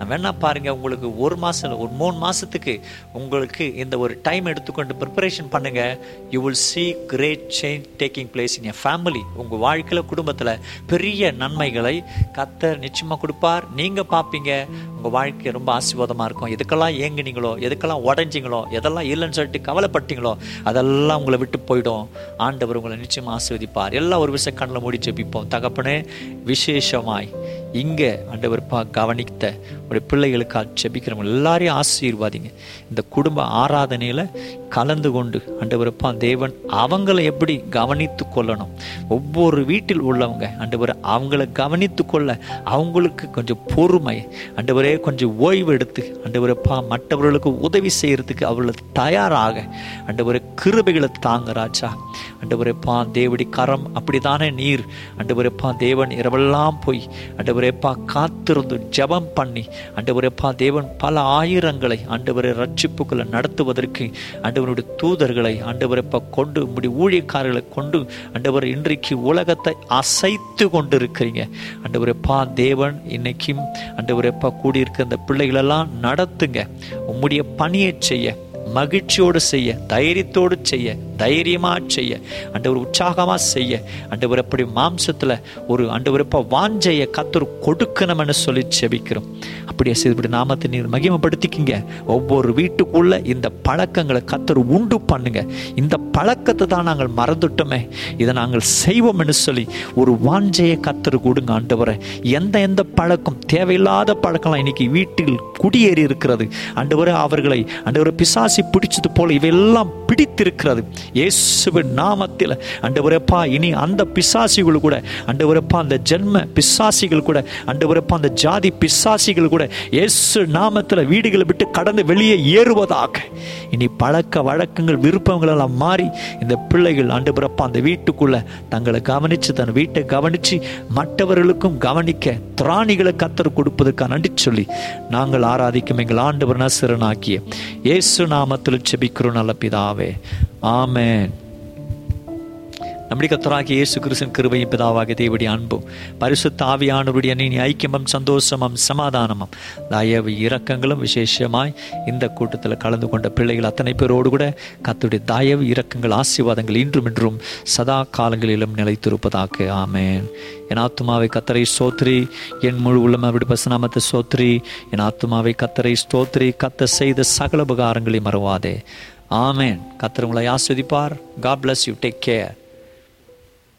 நம்ம என்ன பாருங்கள் உங்களுக்கு ஒரு மாதம் ஒரு மூணு மாதத்துக்கு உங்களுக்கு இந்த ஒரு டைம் எடுத்துக்கொண்டு ப்ரிப்பரேஷன் பண்ணுங்கள் you will see great change taking place in N family உங்கள் வாழ்க்கையில் குடும்பத்தில் பெரிய நன்மைகளை கத்தர் நிச்சயமாக கொடுப்பார். நீங்கள் பார்ப்பீங்க. உங்கள் வாழ்க்கை ரொம்ப ஆசீர்வாதமாக இருக்கும். எதுக்கெல்லாம் ஏங்குனீங்களோ எதுக்கெல்லாம் உடஞ்சிங்களோ எதெல்லாம் இல்லைன்னு சொல்லிட்டு கவலைப்பட்டீங்களோ? அதெல்லாம் உங்களை விட்டு போயிடும். ஆண்டவர் உங்களை நிச்சயமாக ஆசீர்வதிப்பார். எல்லாம் ஒரு விஷயம் கண்ணில் மூடி ஜெபிப்போம். தகப்பனே விசேஷமாய். இங்கே ஆண்டவர் பா கவனித்த ஒரு பிள்ளைகளுக்காக ஜெபிக்கிறவங்க எல்லாரையும் ஆசீர்வாதிங்க. இந்த குடும்ப ஆராதனையில் கலந்து கொண்டு ஆண்டவரப்பா தேவன் அவங்களை எப்படி கவனித்து கொள்ளணும். ஒவ்வொரு வீட்டில் உள்ளவங்க ஆண்டவர் அவங்கள கவனித்து கொள்ள அவங்களுக்கு கொஞ்சம் பொறுமை. ஆண்டவரே கொஞ்சம் ஓய்வு எடுத்து ஆண்டவரப்பா மற்றவர்களுக்கு உதவி செய்கிறதுக்கு அவர்களுக்கு தயாராக ஆண்டவரே கிருபைகளை தாங்க ராஜா. ஆண்டவரேப்பா தேவடி கரம் அப்படிதானே நீர். ஆண்டவரேப்பா தேவன் இரவெல்லாம் போய் ஆண்டவரேப்பா காத்திருந்து ஜெபம் பண்ணி ஆண்டவரேப்பா தேவன் பல ஆயிரங்களை ஆண்டவரை ரட்சிப்புக்களை நடத்துவதற்கு ஆண்டவருடைய தூதர்களை ஆண்டவரேப்பா கொண்டு இப்படி ஊழியக்காரர்களை கொண்டு ஆண்டவர் இன்றைக்கு உலகத்தை அசைத்து கொண்டு இருக்கிறீங்க ஆண்டவரேப்பா தேவன் இன்னைக்கும் ஆண்டவரேப்பா கூடியிருக்க அந்த பிள்ளைகளெல்லாம் நடத்துங்க. உம்முடைய பணியை செய்ய மகிழ்ச்சியோடு செய்ய தைரியத்தோடு செய்ய தைரியமா செய்ய. ஆண்டவர் உற்சாகமா செய்ய. ஆண்டவர் அப்படி மாம்சத்துல ஒரு ஆண்டவரப்பா வாஞ்சைய கத்தர் கொடுக்கணும்னு சொல்லி செபிக்கிறோம். அப்படியே செய்து இப்படி நாமத்தை நீர் மகிமைப்படுத்திக்கிங்க. ஒவ்வொரு வீட்டுக்குள்ள இந்த பழக்கங்களை கத்தர் உண்டு பண்ணுங்க. இந்த பழக்கத்தை தான் நாங்கள் மறந்துட்டோமே. இதை நாங்கள் செய்வோம்னு சொல்லி ஒரு வாஞ்சையை கத்தர் கொடுங்க ஆண்டவரை. எந்த எந்த பழக்கம் தேவையில்லாத பழக்கம்லாம் இன்னைக்கு வீட்டில் குடியேறி இருக்கிறது ஆண்டவரை அவர்களை ஆண்டவரை பிசாசி பிடிச்சது போல இவையெல்லாம் பிடித்திருக்கிறது. இயேசுவின் நாமத்தில். ஆண்டவரப்பா இனி அந்த பிசாசிகள் கூட ஆண்டவரப்பா அந்த ஜென்ம பிசாசிகள் கூட ஆண்டவரப்பா அந்த ஜாதி பிசாசிகள் கூட இயேசு நாமத்தில் வீடுகளை விட்டு கடந்து வெளியே ஏறுவதாக. இனி பழக்க வழக்கங்கள் விருப்பங்களெல்லாம் மாறி இந்த பிள்ளைகள் ஆண்டவரப்பா அந்த வீட்டுக்குள்ள தங்களை கவனித்து தன் வீட்டை கவனித்து மற்றவர்களுக்கும் கவனிக்க திராணிகளை கத்தர் கொடுப்பதற்காக நன்றி சொல்லி நாங்கள் ஆராதிக்கும் எங்கள் ஆண்டவர் நசரனாக்கிய இயேசு நாமத்தில் செபிக்கிறோம் நல்ல பிதாவே. ஆமேன். நம்முடைய கத்தராகி இயேசு கிருஷ்ணன் கிருபையும் பிதாவாகிய தேவடைய அன்பும் பரிசுத்த ஆவியானவருடைய நீ ஐக்கியமும் சந்தோஷமும் சமாதானமும் தயவு இரக்கங்களும் விசேஷமாய் இந்த கூட்டத்தில் கலந்து கொண்ட பிள்ளைகள் அத்தனை பேரோடு கூட கத்துடைய தயவு இரக்கங்கள் ஆசீர்வாதங்கள் இன்றும் இன்றும் சதா காலங்களிலும் நிலைத்திருப்பதாக. ஆமேன். என் ஆத்துமாவை கத்தரை சோத்ரி என் முழு உள்ளம் அவருடைய பசநாமத்தை சோத்ரி என் ஆத்துமாவை கத்தரை ஸ்தோத்ரி கத்த செய்த சகல உபகாரங்களை மறவாதே. ஆமேன். கத்தர் உங்களை ஆஸ்வதிப்பார். God bless you take care